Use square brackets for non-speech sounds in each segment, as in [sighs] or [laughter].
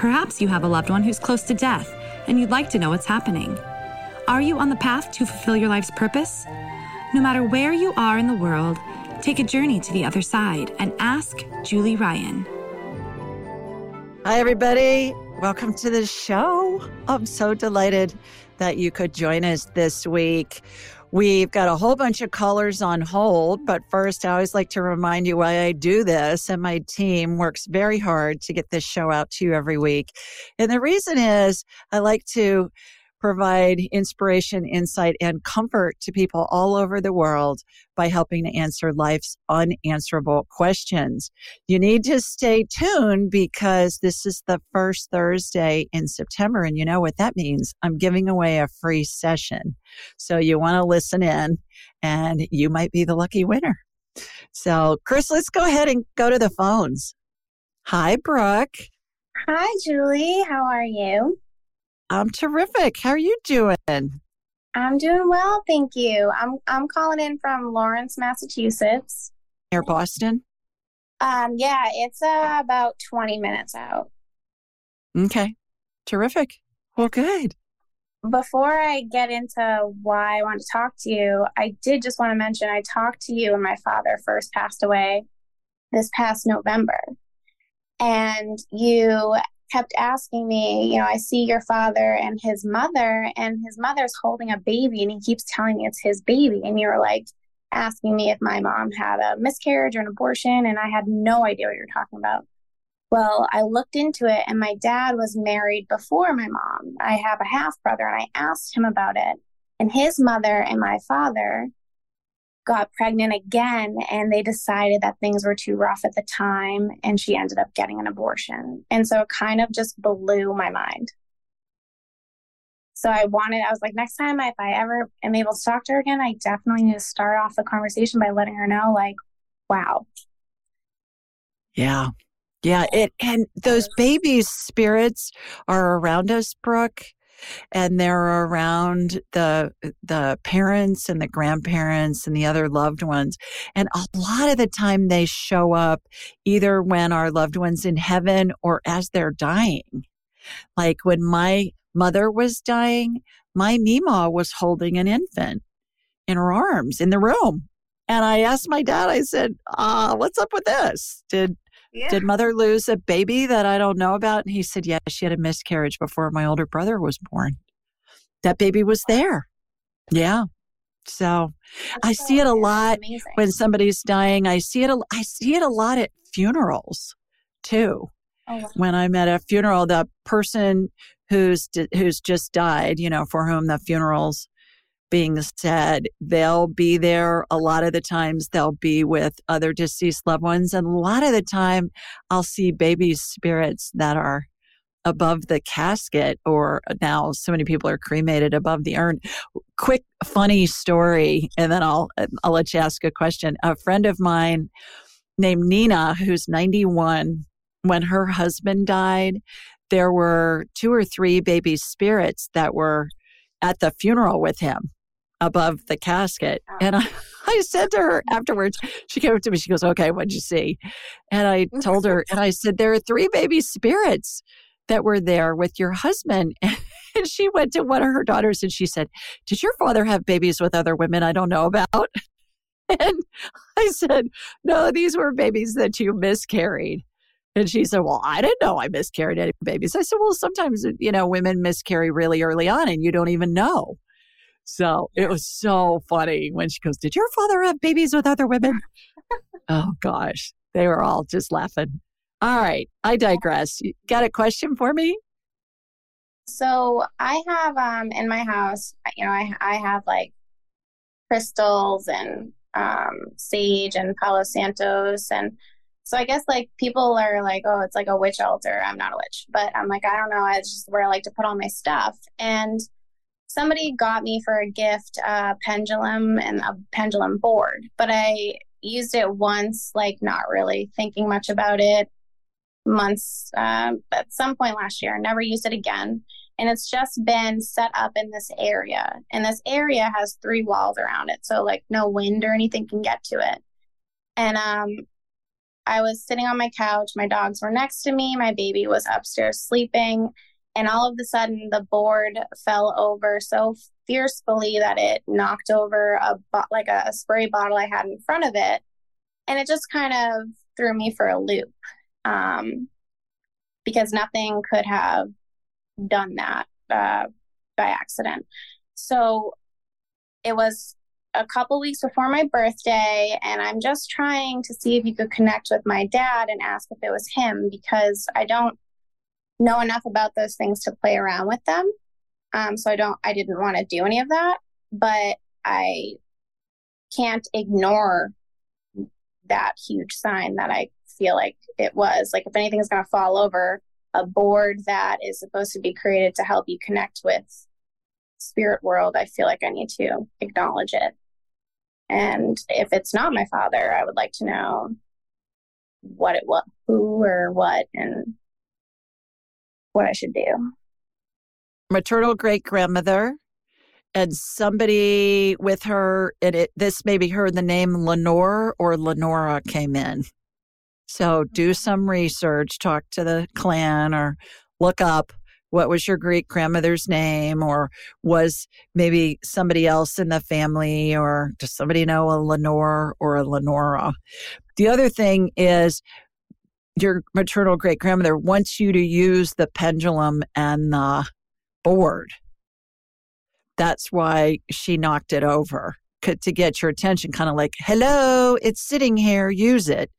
Perhaps you have a loved one who's close to death and you'd like to know what's happening. Are you on the path to fulfill your life's purpose? No matter where you are in the world, take a journey to the other side and ask Julie Ryan. Hi, everybody. Welcome to the show. I'm so delighted that you could join us this week. We've got a whole bunch of callers on hold, but first, I always like to remind you why I do this. And my team works very hard to get this show out to you every week. And the reason is I like to provide inspiration, insight, and comfort to people all over the world by helping to answer life's unanswerable questions. You need to stay tuned because this is the first Thursday in September. And you know what that means? I'm giving away a free session. So you want to listen in and you might be the lucky winner. So, Chris, let's go ahead and go to the phones. Hi, Brooke. Hi, Julie. How are you? I'm terrific. How are you doing? I'm doing well, thank you. I'm I'm calling in from Lawrence, Massachusetts. Near Boston? Um, yeah, it's uh, about 20 minutes out. Okay. Terrific. Well, good. Before I get into why I want to talk to you, I did just want to mention I talked to you when my father first passed away this past November. And you kept asking me, you know, I see your father and his mother, and his mother's holding a baby, and he keeps telling me it's his baby. And you were like asking me if my mom had a miscarriage or an abortion, and I had no idea what you're talking about. Well, I looked into it, and my dad was married before my mom. I have a half brother, and I asked him about it. And his mother and my father got pregnant again and they decided that things were too rough at the time and she ended up getting an abortion. And so it kind of just blew my mind. So I wanted, I was like, next time if I ever am able to talk to her again, I definitely need to start off the conversation by letting her know, like, wow. Yeah. Yeah. It and those babies' spirits are around us, Brooke and they're around the the parents and the grandparents and the other loved ones and a lot of the time they show up either when our loved ones in heaven or as they're dying. Like when my mother was dying my mima was holding an infant in her arms in the room and i asked my dad i said uh, what's up with this? Did yeah. Did mother lose a baby that I don't know about? And he said, Yeah, she had a miscarriage before my older brother was born. That baby was there. Yeah. So That's I so see it a lot amazing. when somebody's dying. I see it. A, I see it a lot at funerals too. Oh, wow. When I'm at a funeral, the person who's who's just died, you know, for whom the funerals being said, they'll be there a lot of the times, they'll be with other deceased loved ones. And a lot of the time, I'll see baby spirits that are above the casket, or now so many people are cremated above the urn. Quick, funny story, and then I'll, uh, I'll let you ask a question. A friend of mine named Nina, who's 91, when her husband died, there were two or three baby spirits that were at the funeral with him above the casket. And I, [laughs] I said to her afterwards, she came up to me, she goes, Okay, what'd you see? And I [laughs] told her, and I said, There are three baby spirits that were there with your husband. [laughs] And she went to one of her daughters and she said, Did your father have babies with other women I don't know about? And I said, No, these were babies that you miscarried. And she said, Well, I didn't know I miscarried any babies. I said, Well, sometimes, you know, women miscarry really early on and you don't even know. So it was so funny when she goes, Did your father have babies with other women? [laughs] oh gosh, they were all just laughing. All right, I digress. You got a question for me? So I have um in my house, you know, I I have like crystals and um sage and Palo Santos and So I guess like people are like, oh, it's like a witch altar. I'm not a witch, but I'm like, I don't know. It's just where I like to put all my stuff. And somebody got me for a gift a pendulum and a pendulum board, but I used it once, like not really thinking much about it. Months um, at some point last year, never used it again. And it's just been set up in this area. And this area has three walls around it. So, like, no wind or anything can get to it. And um, I was sitting on my couch. My dogs were next to me. My baby was upstairs sleeping and all of a sudden the board fell over so fiercely that it knocked over a like a, a, spray bottle I had in front of it, and it just kind of threw me for a loop um, because nothing could have done that uh, by accident. So it was a couple weeks before my birthday, and I'm just trying to see if you could connect with my dad and ask if it was him because I don't know enough about those things to play around with them. Um, so I don't, I didn't want to do any of that, but I can't ignore that huge sign that I feel like it was. Like if anything is going to fall over, a board that is supposed to be created to help you connect with spirit world, I feel like I need to acknowledge it. And if it's not my father, I would like to know what it was, who or what, and what I should do. Maternal great grandmother and somebody with her and it this maybe heard the name Lenore or Lenora came in. So do mm-hmm. some research, talk to the clan or look up what was your great grandmother's name or was maybe somebody else in the family or does somebody know a Lenore or a Lenora? The other thing is your maternal great grandmother wants you to use the pendulum and the board. That's why she knocked it over to get your attention, kind of like, hello, it's sitting here, use it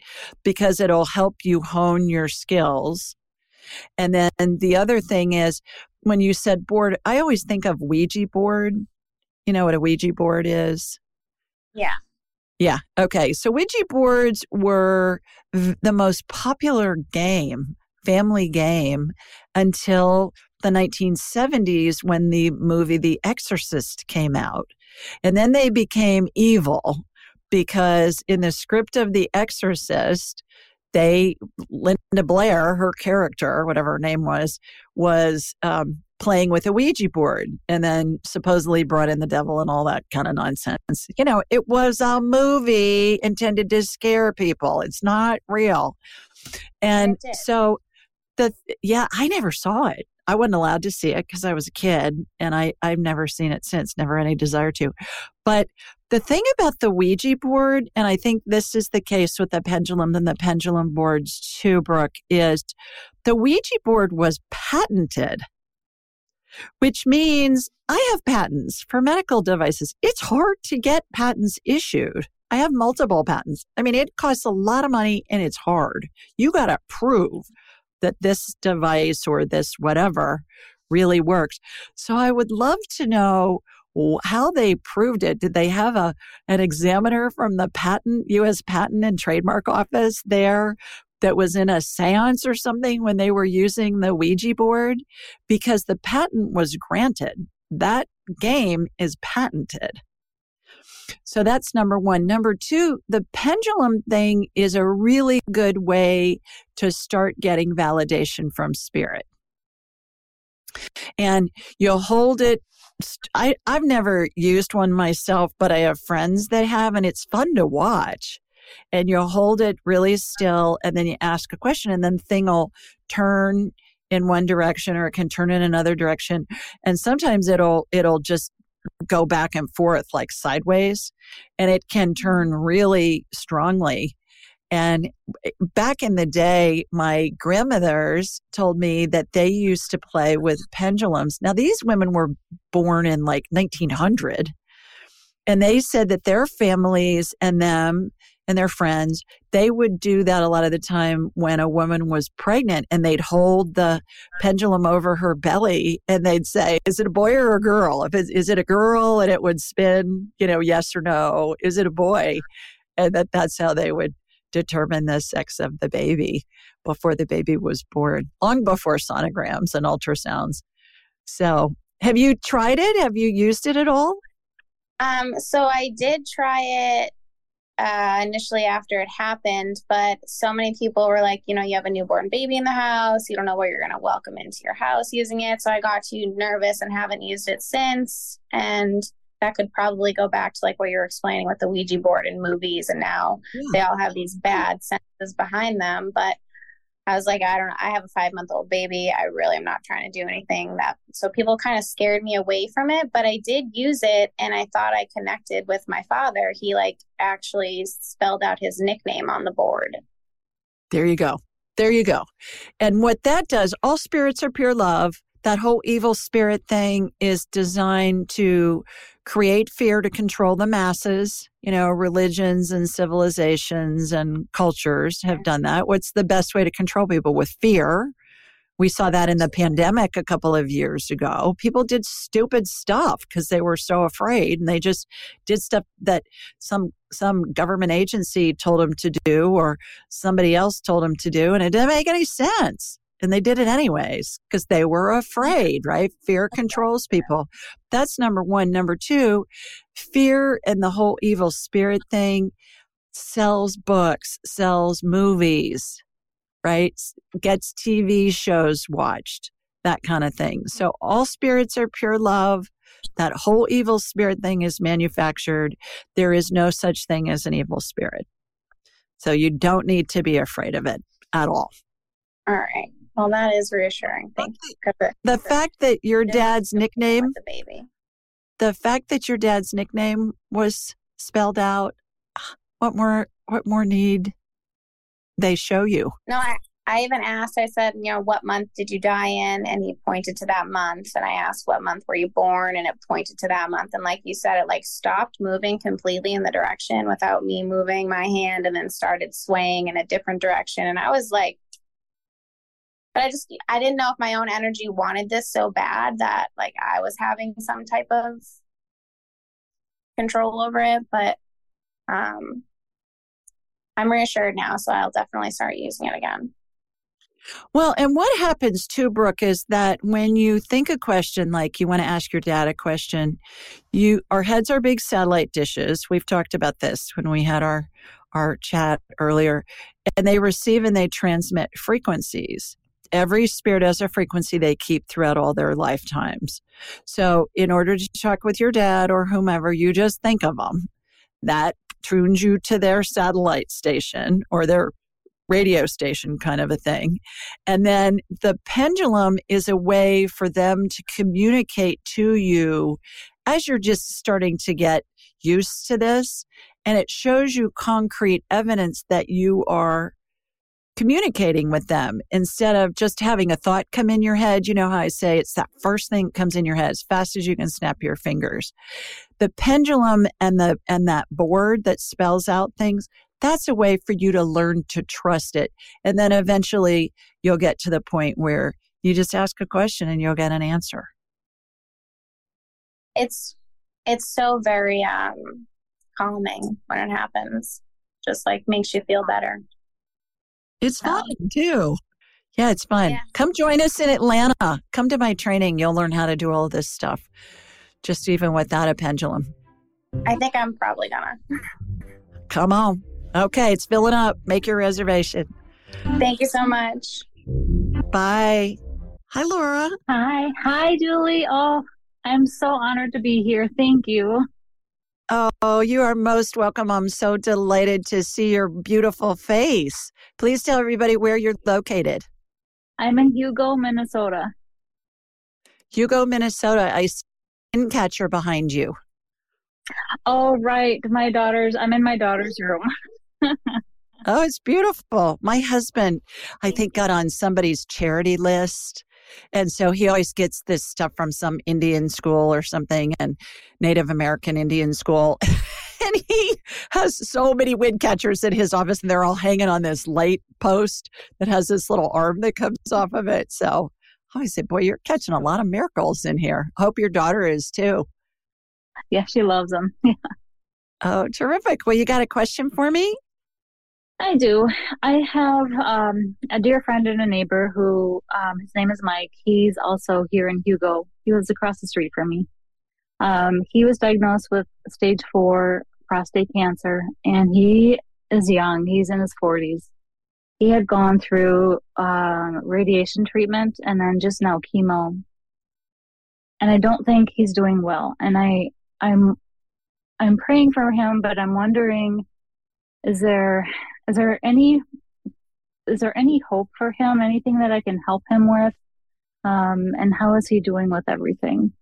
because it'll help you hone your skills. And then the other thing is when you said board, I always think of Ouija board. You know what a Ouija board is? Yeah. Yeah. Okay. So Ouija boards were the most popular game, family game, until the 1970s when the movie The Exorcist came out. And then they became evil because in the script of The Exorcist, they Linda Blair, her character, whatever her name was, was um, playing with a Ouija board and then supposedly brought in the devil and all that kind of nonsense. You know, it was a movie intended to scare people. It's not real. And so the yeah, I never saw it. I wasn't allowed to see it because I was a kid and I, I've never seen it since, never any desire to. But the thing about the Ouija board, and I think this is the case with the pendulum and the pendulum boards too, Brooke, is the Ouija board was patented, which means I have patents for medical devices. It's hard to get patents issued. I have multiple patents. I mean, it costs a lot of money and it's hard. You got to prove that this device or this whatever really works. So I would love to know how they proved it. Did they have a an examiner from the patent U.S. Patent and Trademark Office there that was in a séance or something when they were using the Ouija board? Because the patent was granted. That game is patented. So that's number one. Number two, the pendulum thing is a really good way to start getting validation from spirit. And you'll hold it I, I've never used one myself, but I have friends that have, and it's fun to watch. And you'll hold it really still, and then you ask a question, and then thing will turn in one direction or it can turn in another direction. And sometimes it'll it'll just go back and forth like sideways, and it can turn really strongly and eh, back in the day, my grandmothers told me that they used to play with pendulums. Now, these women were born in like 1900. And they said that their families and them and their friends, they would do that a lot of the time when a woman was pregnant and they'd hold the pendulum over her belly and they'd say, Is it a boy or a girl? If it's, is it a girl? And it would spin, you know, yes or no. Is it a boy? And that that's how they would determine the sex of the baby before the baby was born, long before sonograms and ultrasounds. So, have you tried it? Have you used it at all? Um, so I did try it uh, initially after it happened, but so many people were like, you know, you have a newborn baby in the house, you don't know where you're going to welcome into your house using it. So I got too nervous and haven't used it since. And that could probably go back to like what you're explaining with the Ouija board in movies, and now yeah. they all have these bad senses behind them. But I was like, I don't know. I have a five month old baby. I really am not trying to do anything that. So people kind of scared me away from it, but I did use it and I thought I connected with my father. He like actually spelled out his nickname on the board. There you go. There you go. And what that does, all spirits are pure love. That whole evil spirit thing is designed to create fear to control the masses. You know, religions and civilizations and cultures have done that. What's the best way to control people? With fear. We saw that in the pandemic a couple of years ago. People did stupid stuff because they were so afraid and they just did stuff that some some government agency told them to do or somebody else told them to do and it didn't make any sense and they did it anyways because they were afraid, right? Fear controls people. That's number one. Number two, fear and the whole evil spirit thing sells books, sells movies, right? Gets TV shows watched, that kind of thing. So mm-hmm. all spirits are pure love. That whole evil spirit thing is manufactured. There is no such thing as an evil spirit. So you don't need to be afraid of it at all. All right. Well, that is reassuring. Thank you. The, the fact that your dad's nickname, the baby, the fact that your dad's nickname was spelled out. What more? What more need they show you? No, I, I even asked. I said, you know, what month did you die in? And he pointed to that month. And I asked, what month were you born? And it pointed to that month. And like you said, it like stopped moving completely in the direction without me moving my hand, and then started swaying in a different direction. And I was like but I just I didn't know if my own energy wanted this so bad that like I was having some type of control over it, but um I'm reassured now, so I'll definitely start using it again. Well, and what happens too, Brooke, is that when you think a question like you want to ask your dad a question, you our heads are big satellite dishes. We've talked about this when we had our our chat earlier, and they receive and they transmit frequencies every spirit has a frequency they keep throughout all their lifetimes. So, in order to talk with your dad or whomever, you just think of them. That tunes you to their satellite station or their radio station kind of a thing. And then the pendulum is a way for them to communicate to you as you're just starting to get used to this. And it shows you concrete evidence that you are communicating with them instead of just having a thought come in your head. You know how I say it's that first thing that comes in your head as fast as you can snap your fingers. The pendulum and the and that board that spells out things, that's a way for you to learn to trust it. And then eventually you'll get to the point where you just ask a question and you'll get an answer. It's it's so very um calming when it happens. Just like makes you feel better. It's fun too. Yeah, it's fun. Yeah. Come join us in Atlanta. Come to my training. You'll learn how to do all this stuff, just even without a pendulum. I think I'm probably gonna. Come on. Okay, it's filling up. Make your reservation. Thank you so much. Bye. Hi, Laura. Hi. Hi, Julie. Oh, I'm so honored to be here. Thank you. Oh, you are most welcome. I'm so delighted to see your beautiful face. Please tell everybody where you're located. I'm in Hugo, Minnesota. Hugo, Minnesota. I see catcher behind you. Oh, right. My daughter's, I'm in my daughter's room. [laughs] oh, it's beautiful. My husband, I think, got on somebody's charity list and so he always gets this stuff from some Indian school or something and Native American Indian school. [laughs] and he has so many wind catchers in his office and they're all hanging on this light post that has this little arm that comes off of it. So I said, Boy, you're catching a lot of miracles in here. I hope your daughter is too. Yeah, she loves them. [laughs] oh, terrific. Well, you got a question for me? I do. I have um, a dear friend and a neighbor who um, his name is Mike. He's also here in Hugo. He lives across the street from me. Um, he was diagnosed with stage four prostate cancer, and he is young. He's in his 40s. He had gone through um, radiation treatment and then just now chemo. And I don't think he's doing well. And I, I'm, I'm praying for him, but I'm wondering, is there is there any is there any hope for him? Anything that I can help him with? Um, and how is he doing with everything?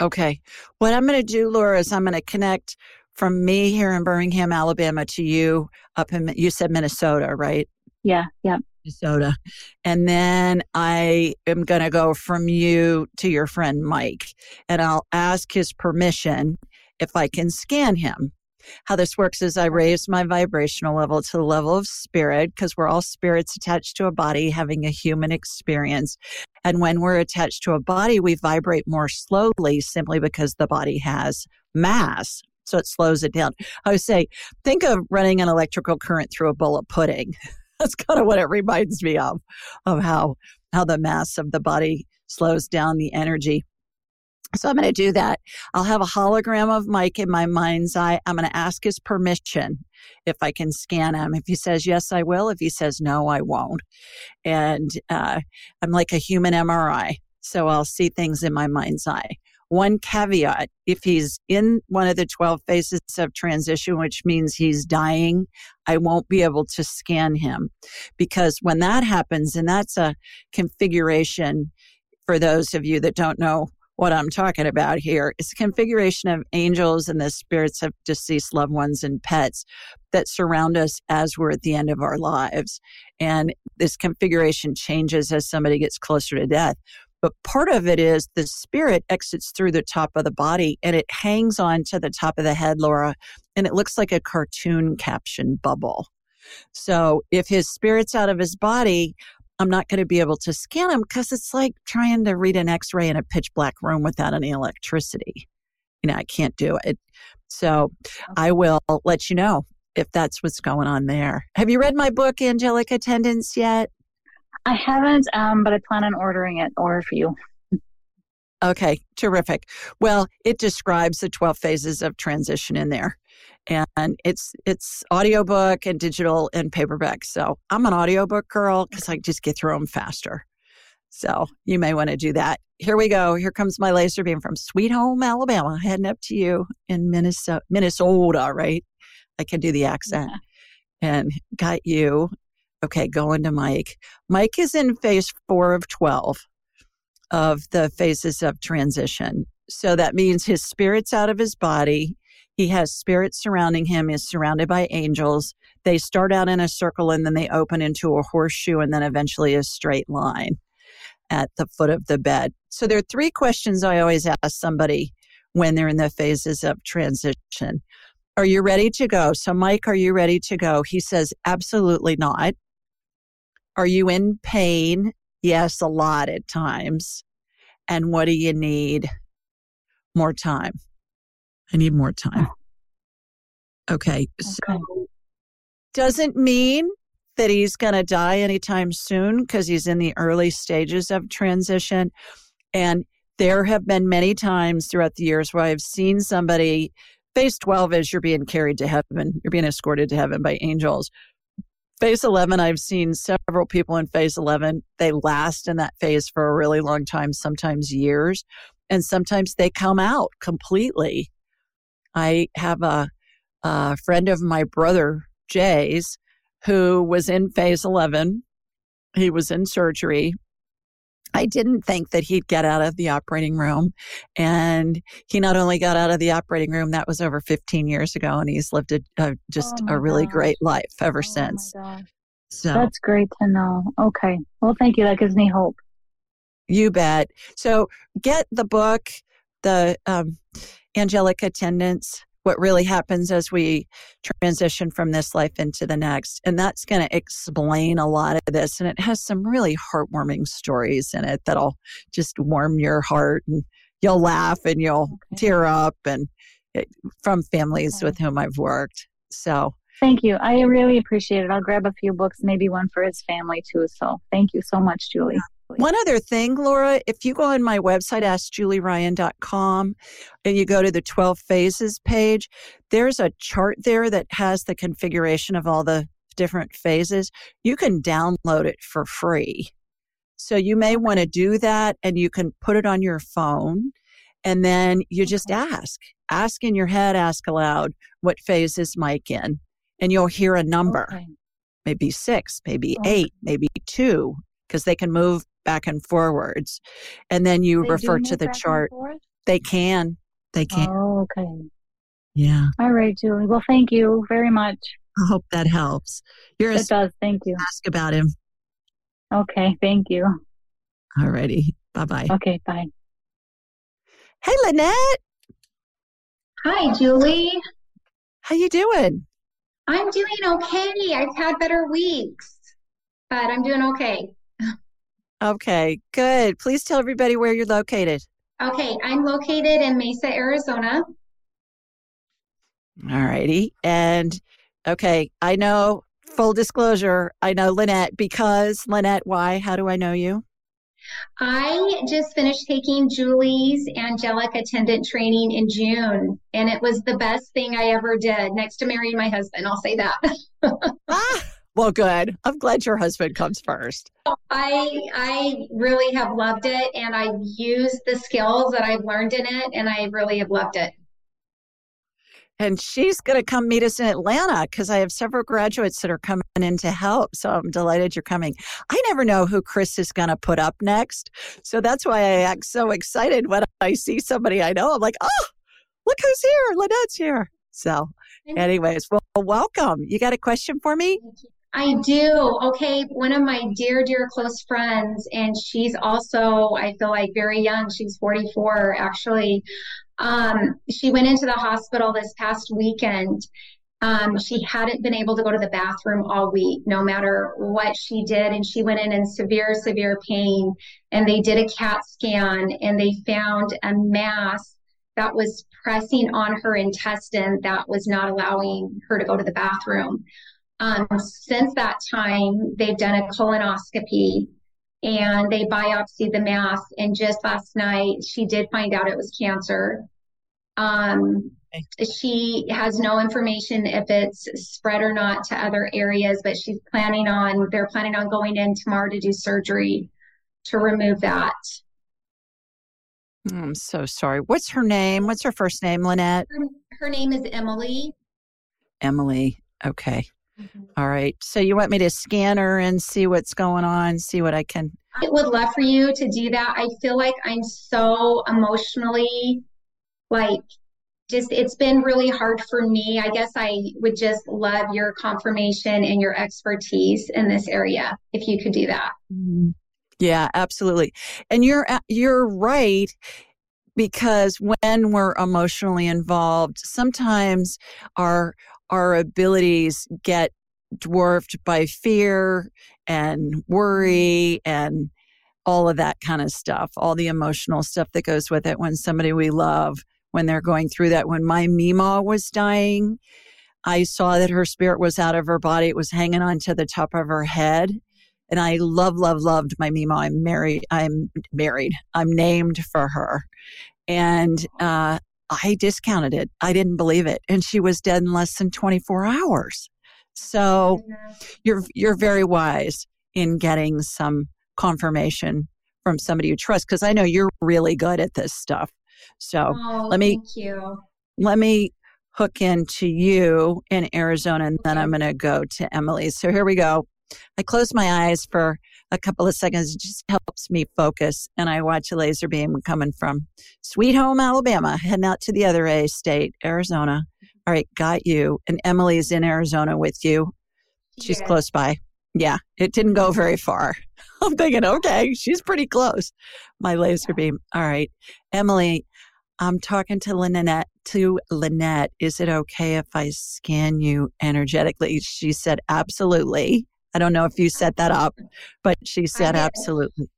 Okay. What I'm going to do, Laura, is I'm going to connect from me here in Birmingham, Alabama, to you up in you said Minnesota, right? Yeah. Yeah. Minnesota. And then I am going to go from you to your friend Mike, and I'll ask his permission if I can scan him. How this works is I raise my vibrational level to the level of spirit because we're all spirits attached to a body having a human experience. And when we're attached to a body, we vibrate more slowly simply because the body has mass. So it slows it down. I would say, think of running an electrical current through a bowl of pudding. [laughs] That's kind of what it reminds me of, of how, how the mass of the body slows down the energy. So I'm going to do that. I'll have a hologram of Mike in my mind's eye. I'm going to ask his permission if I can scan him. If he says yes, I will. If he says no, I won't. And uh, I'm like a human MRI. So I'll see things in my mind's eye. One caveat if he's in one of the 12 phases of transition, which means he's dying, I won't be able to scan him because when that happens, and that's a configuration for those of you that don't know what I'm talking about here is the configuration of angels and the spirits of deceased loved ones and pets that surround us as we're at the end of our lives. And this configuration changes as somebody gets closer to death. But part of it is the spirit exits through the top of the body and it hangs on to the top of the head, Laura, and it looks like a cartoon caption bubble. So if his spirit's out of his body, I'm not going to be able to scan them because it's like trying to read an x ray in a pitch black room without any electricity. You know, I can't do it. So I will let you know if that's what's going on there. Have you read my book, Angelic Attendants, yet? I haven't, um, but I plan on ordering it or for you. Okay, terrific. Well, it describes the 12 phases of transition in there and it's it's audiobook and digital and paperback. So I'm an audiobook girl because I just get through them faster. So you may want to do that. Here we go. Here comes my laser beam from Sweet Home, Alabama, heading up to you in Minnesota, Minnesota, right? I can do the accent. Yeah. [laughs] And got you. Okay, going to Mike. Mike is in phase four of 12 of the phases of transition. So that means his spirit's out of his body. He has spirits surrounding him, is surrounded by angels. They start out in a circle and then they open into a horseshoe and then eventually a straight line at the foot of the bed. So there are three questions I always ask somebody when they're in the phases of transition. Are you ready to go? So, Mike, are you ready to go? He says, absolutely not. Are you in pain? Yes, a lot at times. And what do you need? More time. I need more time. Oh. Okay. okay. So doesn't mean that he's going to die anytime soon because he's in the early stages of transition. And there have been many times throughout the years where I've seen somebody phase 12 as you're being carried to heaven, you're being escorted to heaven by angels. Phase 11, I've seen several people in phase 11. They last in that phase for a really long time, sometimes years, and sometimes they come out completely I have a, a friend of my brother, Jay's, who was in phase 11. He was in surgery. I didn't think that he'd get out of the operating room. And he not only got out of the operating room, that was over 15 years ago, and he's lived a, a just oh a really gosh. great life ever oh since. So that's great to know. Okay. Well, thank you. That gives me hope. You bet. So get the book, the um, angelic attendants, what really happens as we transition from this life into the next. And that's going to explain a lot of this. And it has some really heartwarming stories in it that'll just warm your heart and you'll laugh and you'll okay. tear up and it, from families okay. with whom I've worked. So Thank you. I really appreciate it. I'll grab a few books, maybe one for his family too. So thank you so much, Julie. One other thing, Laura, if you go on my website, askjulieryan.com, and you go to the 12 phases page, there's a chart there that has the configuration of all the different phases. You can download it for free. So you may want to do that and you can put it on your phone and then you just ask. Ask in your head, ask aloud, what phase is Mike in? And you'll hear a number. Okay. Maybe six, maybe okay. eight, maybe two, because they can move back and forwards. And then you they refer to the chart. They can. They can. Oh, okay. Yeah. All right, Julie. Well, thank you very much. I hope that helps. You're it does. Thank you. Ask about him. Okay. Thank you. All righty. Bye bye. Okay. Bye. Hey, Lynette. Hi, Julie. How you doing? I'm doing okay. I've had better weeks, but I'm doing okay. Okay, good. Please tell everybody where you're located. Okay, I'm located in Mesa, Arizona. All righty. And okay, I know, full disclosure, I know Lynette because Lynette, why? How do I know you? I just finished taking Julie's angelic attendant training in June, and it was the best thing I ever did next to marrying my husband. I'll say that. [laughs] ah, well, good. I'm glad your husband comes first. I I really have loved it, and I use the skills that I've learned in it, and I really have loved it and she's going to come meet us in Atlanta because I have several graduates that are coming in to help. So I'm delighted you're coming. I never know who Chris is going to put up next. So that's why I act so excited when I see somebody I know. I'm like, oh, look who's here. Lynette's here. So, anyways, well, welcome. You got a question for me? I do. Okay. One of my dear, dear close friends, and she's also, I feel like, very young. She's 44, actually. Um, she went into the hospital this past weekend. Um, she hadn't been able to go to the bathroom all week, no matter what she did. And she went in in severe, severe pain. And they did a CAT scan and they found a mass that was pressing on her intestine that was not allowing her to go to the bathroom. Um, since that time, they've done a colonoscopy and they biopsied the mass. And just last night, she did find out it was cancer. Um, she has no information if it's spread or not to other areas, but she's planning on, they're planning on going in tomorrow to do surgery to remove that. I'm so sorry. What's her name? What's her first name, Lynette? Her, her name is Emily. Emily. Okay. Mm-hmm. All right. So you want me to scan her and see what's going on, see what I can. I would love for you to do that. I feel like I'm so emotionally like just it's been really hard for me. I guess I would just love your confirmation and your expertise in this area if you could do that. Mm-hmm. Yeah, absolutely. And you're you're right because when we're emotionally involved, sometimes our our abilities get dwarfed by fear and worry and all of that kind of stuff, all the emotional stuff that goes with it when somebody we love, when they're going through that. When my Mima was dying, I saw that her spirit was out of her body. It was hanging on to the top of her head. And I love, love, loved my Mima. I'm married. I'm married. I'm named for her. And uh, I discounted it. I didn't believe it. And she was dead in less than 24 hours. So you're you're very wise in getting some confirmation from somebody you trust because I know you're really good at this stuff. So oh, let me thank you. Let me hook into you in Arizona and then I'm going to go to Emily. So here we go. I close my eyes for a couple of seconds. It just helps me focus. And I watch a laser beam coming from Sweet Home, Alabama, heading out to the other A state, Arizona. Mm-hmm. All right, got you. And Emily's in Arizona with you. She's close by. Yeah, it didn't go very far. [laughs] I'm thinking, okay, she's pretty close. My laser beam. All right. Emily, I'm talking to Lynette. To Lynette, is it okay if I scan you energetically? She said, absolutely. I don't know if you set that up, but she said absolutely.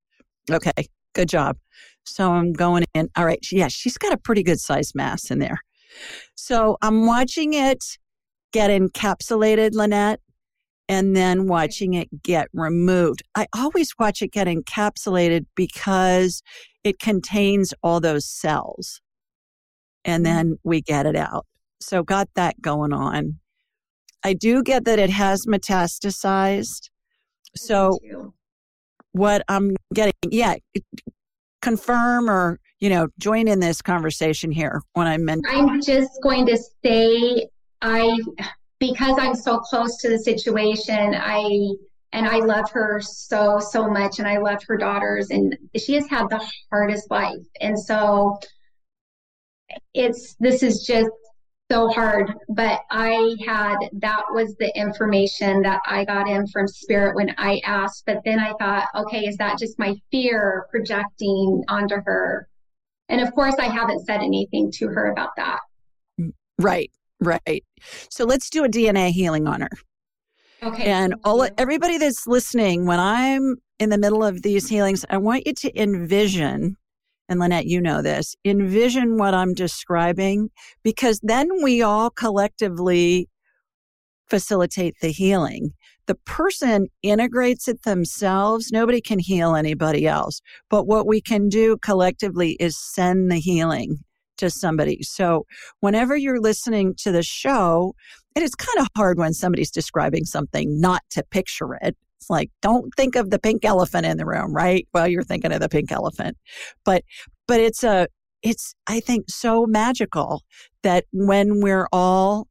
Okay, good job. So I'm going in. All right. Yeah, she's got a pretty good size mass in there. So I'm watching it get encapsulated, Lynette, and then watching it get removed. I always watch it get encapsulated because it contains all those cells and mm-hmm. then we get it out. So got that going on. I do get that it has metastasized. Oh, so what I'm getting, yeah, confirm or, you know, join in this conversation here Lynette. I'm just going to say, I, because I'm so close to the situation, I, and I love her so, so much. And I love her daughters and she has had the hardest life. And so it's, this is just so hard, but I had that was the information that I got in from spirit when I asked. But then I thought, okay, is that just my fear projecting onto her? And of course, I haven't said anything to her about that. Right, right. So let's do a DNA healing on her. Okay. And all everybody that's listening, when I'm in the middle of these healings, I want you to envision and Lynette, you know this, envision what I'm describing because then we all collectively facilitate the healing. The person integrates it themselves. Nobody can heal anybody else. But what we can do collectively is send the healing to somebody. So whenever you're listening to the show, it is kind of hard when somebody's describing something not to picture it. It's like, don't think of the pink elephant in the room, right? Well, you're thinking of the pink elephant. But, but it's a, it's, I think, so magical that when we're all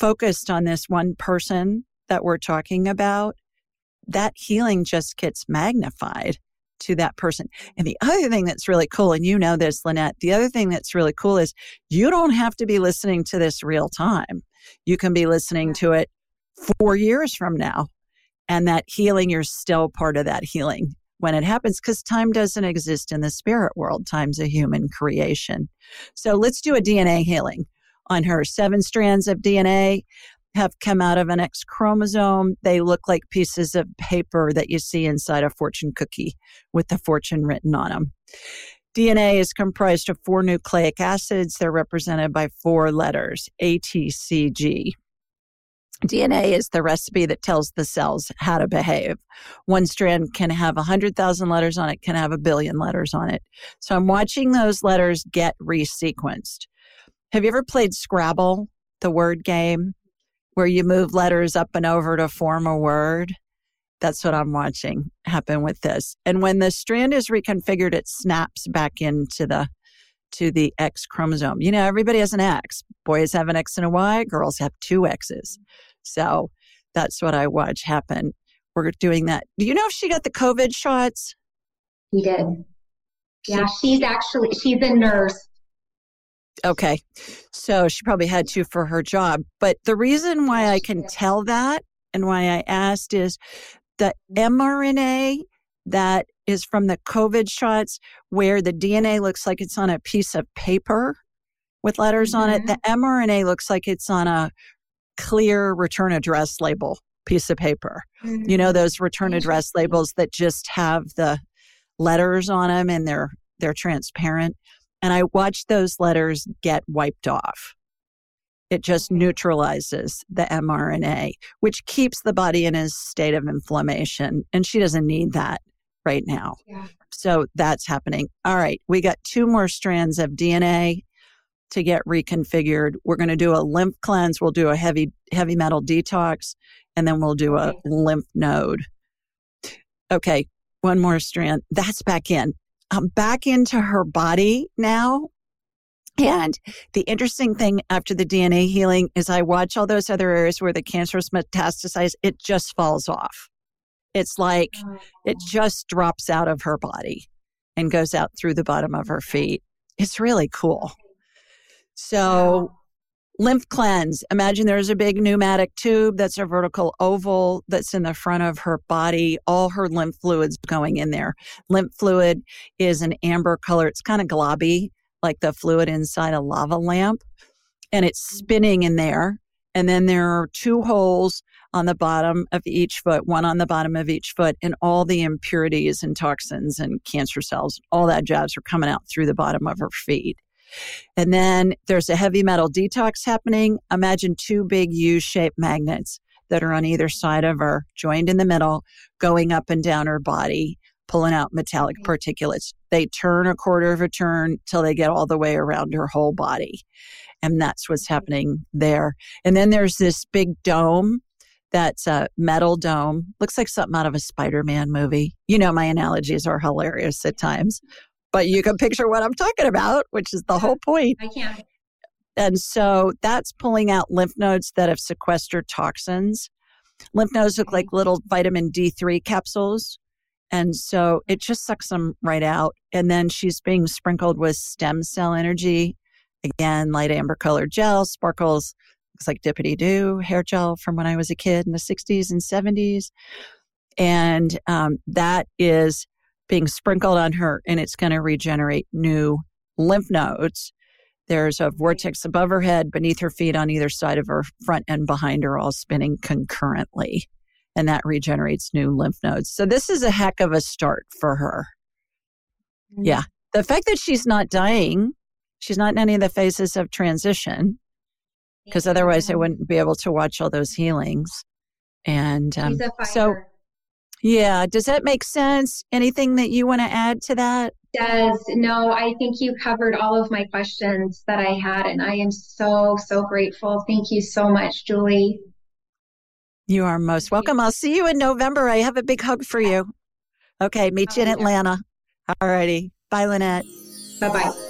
focused on this one person that we're talking about, that healing just gets magnified to that person. And the other thing that's really cool, and you know this, Lynette, the other thing that's really cool is you don't have to be listening to this real time. You can be listening to it four years from now and that healing, you're still part of that healing when it happens because time doesn't exist in the spirit world. Time's a human creation. So let's do a DNA healing on her. Seven strands of DNA have come out of an X chromosome. They look like pieces of paper that you see inside a fortune cookie with the fortune written on them. DNA is comprised of four nucleic acids. They're represented by four letters A, T, C, G. DNA is the recipe that tells the cells how to behave. One strand can have 100,000 letters on it, can have a billion letters on it. So I'm watching those letters get resequenced. Have you ever played Scrabble, the word game, where you move letters up and over to form a word? That's what I'm watching happen with this. And when the strand is reconfigured, it snaps back into the to the X chromosome. You know, everybody has an X. Boys have an X and a Y, girls have two X's. So that's what I watch happen. We're doing that. Do you know if she got the COVID shots? He did. Yeah, she's actually she's a nurse. Okay. So she probably had to for her job. But the reason why I can tell that and why I asked is the mRNA that is from the COVID shots where the DNA looks like it's on a piece of paper with letters mm-hmm. on it. The mm-hmm. mRNA looks like it's on a clear return address label piece of paper. Mm-hmm. You know, mm-hmm. those return address labels that just have the letters on them and they're they're transparent. And I watch those letters get wiped off. It just neutralizes the mRNA, which keeps the body in a state of inflammation. And she doesn't need that right now. Yeah. So that's happening. All right. We got two more strands of DNA to get reconfigured. We're going to do a lymph cleanse. We'll do a heavy, heavy metal detox, and then we'll do a lymph node. Okay. One more strand. That's back in. I'm back into her body now. And the interesting thing after the DNA healing is I watch all those other areas where the cancerous metastasized, it just falls off. It's like it oh. just drops out of her body and goes out through the bottom of her feet. It's really cool. So, lymph cleanse. Imagine there's a big pneumatic tube that's a vertical oval that's in the front of her body, all her lymph fluids going in there. Lymph fluid is an amber color, it's kind of globby, like the fluid inside a lava lamp, and it's mm. spinning in there. And then there are two holes on the bottom of each foot, one on the bottom of each foot, and all the impurities and toxins and cancer cells, all that jazz are coming out through the bottom of her feet. And then there's a heavy metal detox happening. Imagine two big U shaped magnets that are on either side of her, joined in the middle, going up and down her body, pulling out metallic mm-hmm. particulates. They turn a quarter of a turn till they get all the way around her whole body. And that's what's mm-hmm. happening there. And then there's this big dome that's a metal dome. Looks like something out of a Spider Man movie. You know, my analogies are hilarious at times, but you can picture what I'm talking about, which is the whole point. I can. And so that's pulling out lymph nodes that have sequestered toxins. Lymph nodes look like little vitamin D3 capsules. And so it just sucks them right out. And then she's being sprinkled with stem cell energy. Again, light amber colored gel, sparkles, like Dippity Doo hair gel from when I was a kid in the 60s and 70s. And um, that is being sprinkled on her, and it's going to regenerate new lymph nodes. There's a vortex above her head, beneath her feet, on either side of her, front and behind her, all spinning concurrently. And that regenerates new lymph nodes. So, this is a heck of a start for her. Mm-hmm. Yeah. The fact that she's not dying, she's not in any of the phases of transition, because otherwise I wouldn't be able to watch all those healings. And um, so, yeah, does that make sense? Anything that you want to add to that? Does no, I think you covered all of my questions that I had, and I am so, so grateful. Thank you so much, Julie. You are most welcome. I'll see you in November. I have a big hug for you. Okay, meet you in Atlanta. All righty. Bye, Lynette. Bye bye.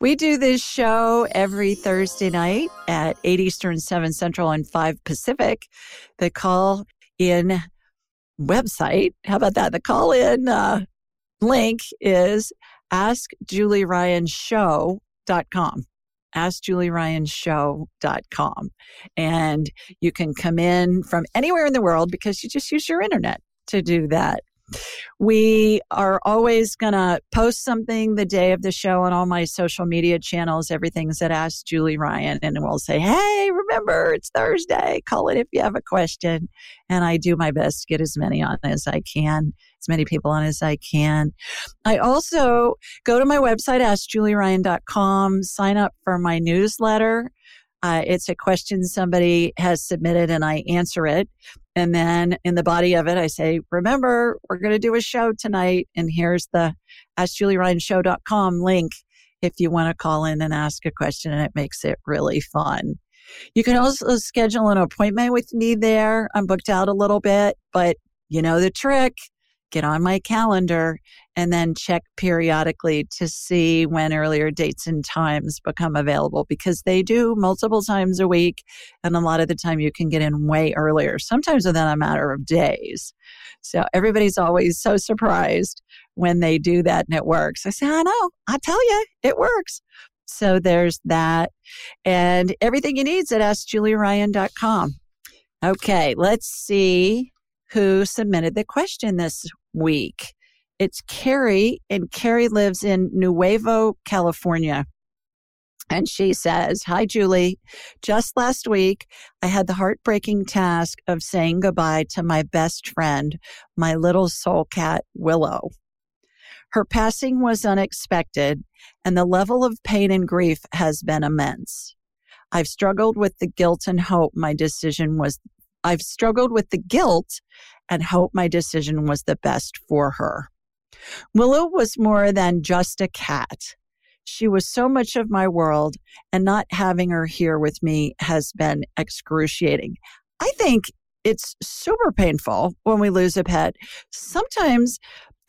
We do this show every Thursday night at 8 Eastern, 7 Central, and 5 Pacific. The call in website, how about that? The call in uh, link is askjulieryanshow.com askjulieryanshow.com. And you can come in from anywhere in the world because you just use your internet to do that. We are always going to post something the day of the show on all my social media channels. Everything's at Ask Julie Ryan. And we'll say, hey, remember, it's Thursday. Call it if you have a question. And I do my best to get as many on as I can, as many people on as I can. I also go to my website, askjulieryan.com, sign up for my newsletter. Uh, it's a question somebody has submitted and I answer it. And then in the body of it, I say, remember, we're going to do a show tonight. And here's the askjulieryanshow.com link if you want to call in and ask a question. And it makes it really fun. You can also schedule an appointment with me there. I'm booked out a little bit, but you know the trick get on my calendar and then check periodically to see when earlier dates and times become available because they do multiple times a week. And a lot of the time you can get in way earlier, sometimes within a matter of days. So everybody's always so surprised when they do that and it works. I say, I know, I tell you, it works. So there's that. And everything you need is at askjulieryan.com. Okay, let's see who submitted the question this week. It's Carrie, and Carrie lives in Nuevo, California. And she says, Hi, Julie. Just last week, I had the heartbreaking task of saying goodbye to my best friend, my little soul cat, Willow. Her passing was unexpected, and the level of pain and grief has been immense. I've struggled with the guilt and hope my decision was I've struggled with the guilt and hope my decision was the best for her. Willow was more than just a cat. She was so much of my world, and not having her here with me has been excruciating. I think it's super painful when we lose a pet. Sometimes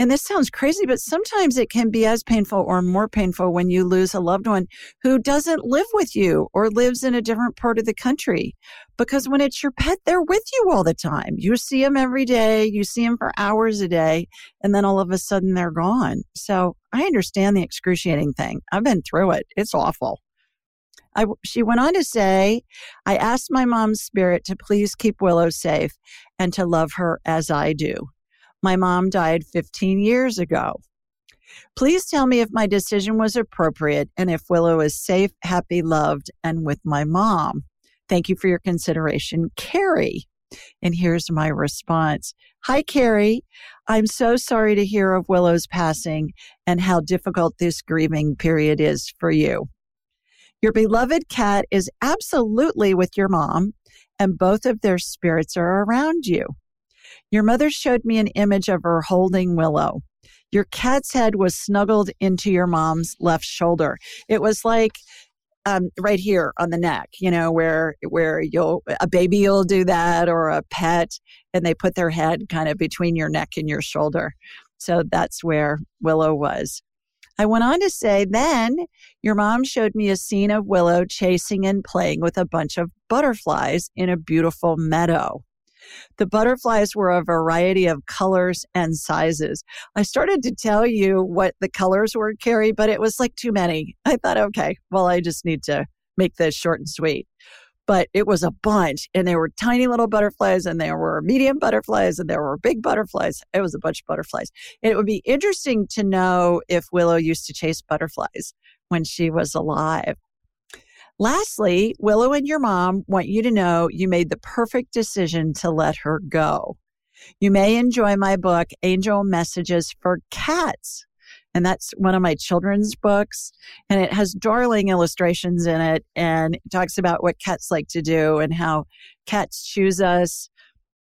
and this sounds crazy, but sometimes it can be as painful or more painful when you lose a loved one who doesn't live with you or lives in a different part of the country. Because when it's your pet, they're with you all the time. You see them every day, you see them for hours a day, and then all of a sudden they're gone. So I understand the excruciating thing. I've been through it, it's awful. I, she went on to say, I asked my mom's spirit to please keep Willow safe and to love her as I do. My mom died 15 years ago. Please tell me if my decision was appropriate and if Willow is safe, happy, loved, and with my mom. Thank you for your consideration, Carrie. And here's my response Hi, Carrie. I'm so sorry to hear of Willow's passing and how difficult this grieving period is for you. Your beloved cat is absolutely with your mom, and both of their spirits are around you. Your mother showed me an image of her holding Willow. Your cat's head was snuggled into your mom's left shoulder. It was like um, right here on the neck, you know, where where you'll a baby will do that or a pet, and they put their head kind of between your neck and your shoulder. So that's where Willow was. I went on to say, then your mom showed me a scene of Willow chasing and playing with a bunch of butterflies in a beautiful meadow. The butterflies were a variety of colors and sizes. I started to tell you what the colors were, Carrie, but it was like too many. I thought, okay, well, I just need to make this short and sweet. But it was a bunch, and there were tiny little butterflies, and there were medium butterflies, and there were big butterflies. It was a bunch of butterflies. And it would be interesting to know if Willow used to chase butterflies when she was alive. Lastly, Willow and your mom want you to know you made the perfect decision to let her go. You may enjoy my book, Angel Messages for Cats. And that's one of my children's books. And it has darling illustrations in it and it talks about what cats like to do and how cats choose us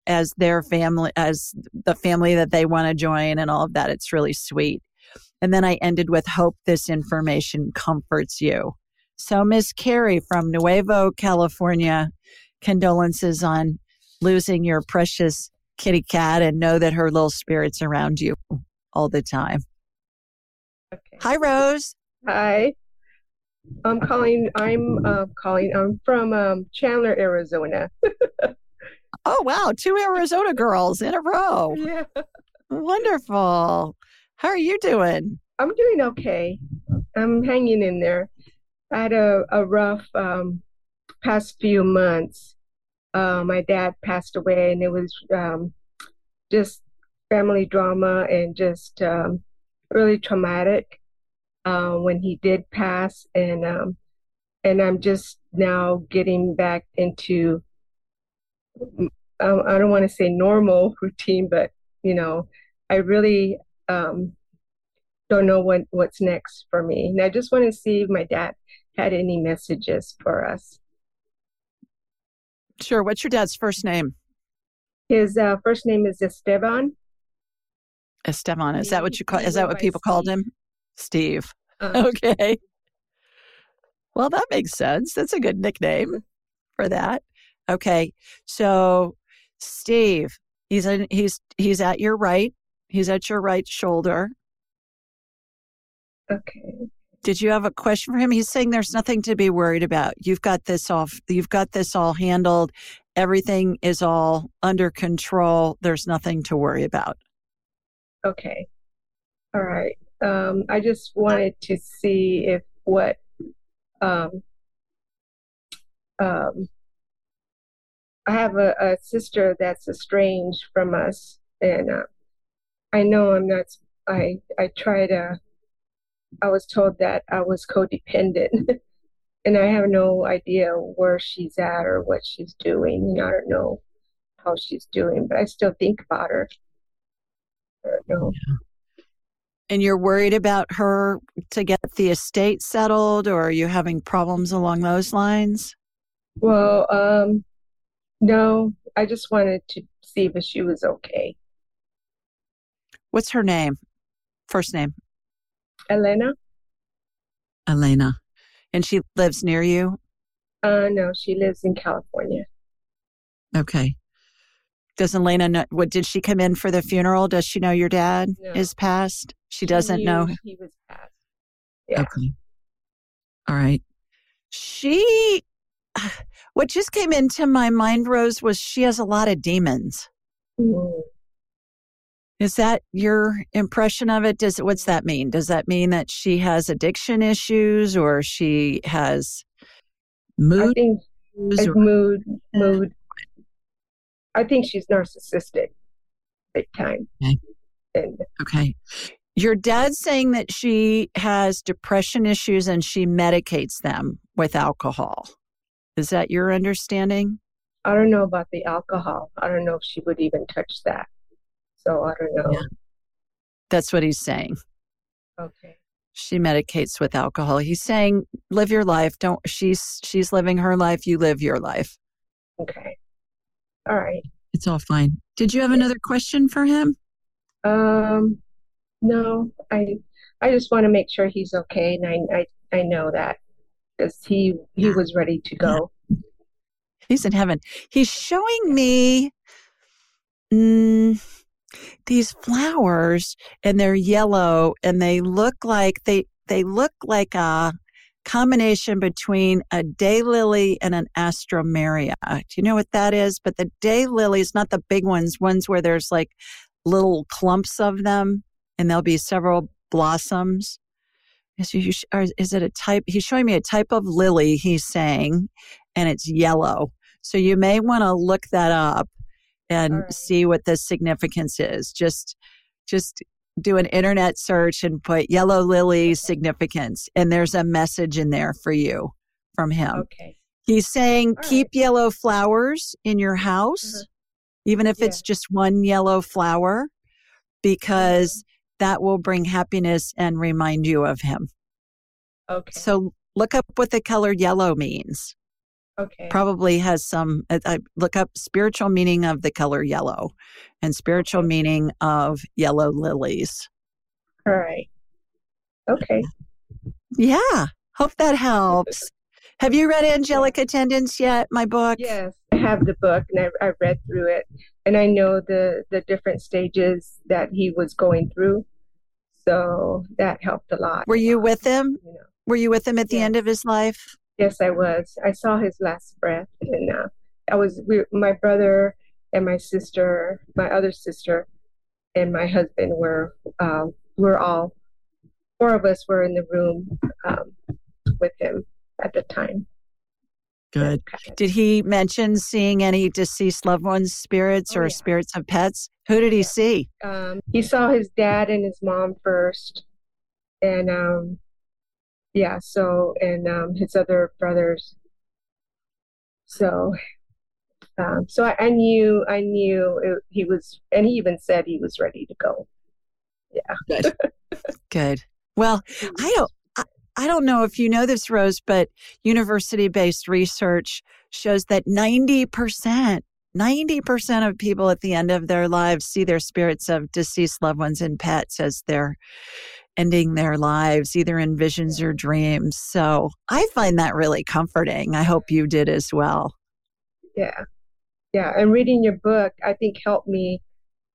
as their family, as the family that they want to join and all of that. It's really sweet. And then I ended with hope this information comforts you. So, Miss Carrie from Nuevo, California, condolences on losing your precious kitty cat and know that her little spirit's around you all the time. Okay. Hi, Rose. Hi. I'm calling. I'm uh, calling. I'm from um, Chandler, Arizona. [laughs] oh wow, two Arizona girls in a row. Yeah. Wonderful. How are you doing? I'm doing okay. I'm hanging in there. I had a, a rough um, past few months. Uh, my dad passed away, and it was um, just family drama and just um, really traumatic uh, when he did pass. And um, and I'm just now getting back into I don't want to say normal [laughs] routine, but you know, I really um, don't know what what's next for me. And I just want to see if my dad had any messages for us. Sure. What's your dad's first name? His uh, first name is Esteban. Esteban. Is that what you call? Is that what people Steve. called him? Steve. Uh, okay. Well, that makes sense. That's a good nickname for that. Okay. So, Steve, he's in, he's he's at your right. He's at your right shoulder. Okay. Did you have a question for him? He's saying there's nothing to be worried about. You've got this all you've got this all handled. Everything is all under control. There's nothing to worry about. Okay. All right. Um, I just wanted to see if what um, um, I have a, a, sister that's estranged from us, and uh, I know I'm not. I I try to I was told that I was codependent. [laughs] and I have no idea where she's at or what she's doing. And I don't know how she's doing, but I still think about her. I don't know. And you're worried about her to get the estate settled, or are you having problems along those lines? Well, um, no, I just wanted to see if she was okay. What's her name? First name? Elena? Elena. And she lives near you? Uh, no, she lives in California. Okay. Does Elena know? What did she come in for the funeral? Does she know your dad No. is passed? She She doesn't know. He was passed. Yeah. Okay. All right. She, [sighs] what just came into my mind, Rose, was she has a lot of demons. Mm. Is that your impression of it? Does what's that mean? Does that mean that she has addiction issues or she has mood? I mood think it's Or, mood, [laughs] mood. I think she's narcissistic, big time. Okay. And okay. Your dad's saying that she has depression issues and she medicates them with alcohol. Is that your understanding? I don't know about the alcohol. I don't know if she would even touch that. So I don't know. Yeah. That's what he's saying. Okay. She medicates with alcohol. He's saying, live your life. Don't, she's, she's living her life. You live your life. Okay. All right. It's all fine. Did you have another question for him? Um, no, I I just want to make sure he's okay, and I I, I know that because he he was ready to go. He's in heaven. He's showing me mm, these flowers, and they're yellow, and they look like they they look like a combination between a daylily and an astromeria. Do you know what that is? But the daylilies, not the big ones, ones where there's like little clumps of them, and there'll be several blossoms. Is, you, is it a type? He's showing me a type of lily. He's saying, and it's yellow. So you may want to look that up and right. see what the significance is. Just, just do an internet search and put yellow lily significance, and there's a message in there for you from him. Okay. He's saying All keep yellow flowers in your house, Uh-huh. even if it's just one yellow flower, because Mm-hmm. that will bring happiness and remind you of him. Okay. So look up what the color yellow means. Okay. Probably has some, I- I look up spiritual meaning of the color yellow and spiritual meaning of yellow lilies. All right. Okay. Yeah. Hope that helps. [laughs] Have you read Angelic Attendants yet? My book? Yes, I have the book and I I read through it, and I know the the different stages that he was going through, so that helped a lot. Were you with him? You know. Were you with him at the Yes. end of his life? Yes, I was. I saw his last breath, and uh, I was. We, my brother and my sister, my other sister, and my husband were. Uh, we're all four of us were in the room um, with him at the time. Good. Did he mention seeing any deceased loved ones' spirits Oh, or yeah. spirits of pets? Who did he Yeah. see? Um, he saw his dad and his mom first, and um, yeah. So and um, his other brothers. So, um, so I, I knew, I knew it, he was, and he even said he was ready to go. Yeah good. [laughs] good Well, I don't I, I don't know if you know this Rose, but university-based research shows that 90% 90% of people at the end of their lives see their spirits of deceased loved ones and pets as they're ending their lives either in visions or dreams. So, I find that really comforting. I hope you did as well. Yeah, yeah. And reading your book, I think helped me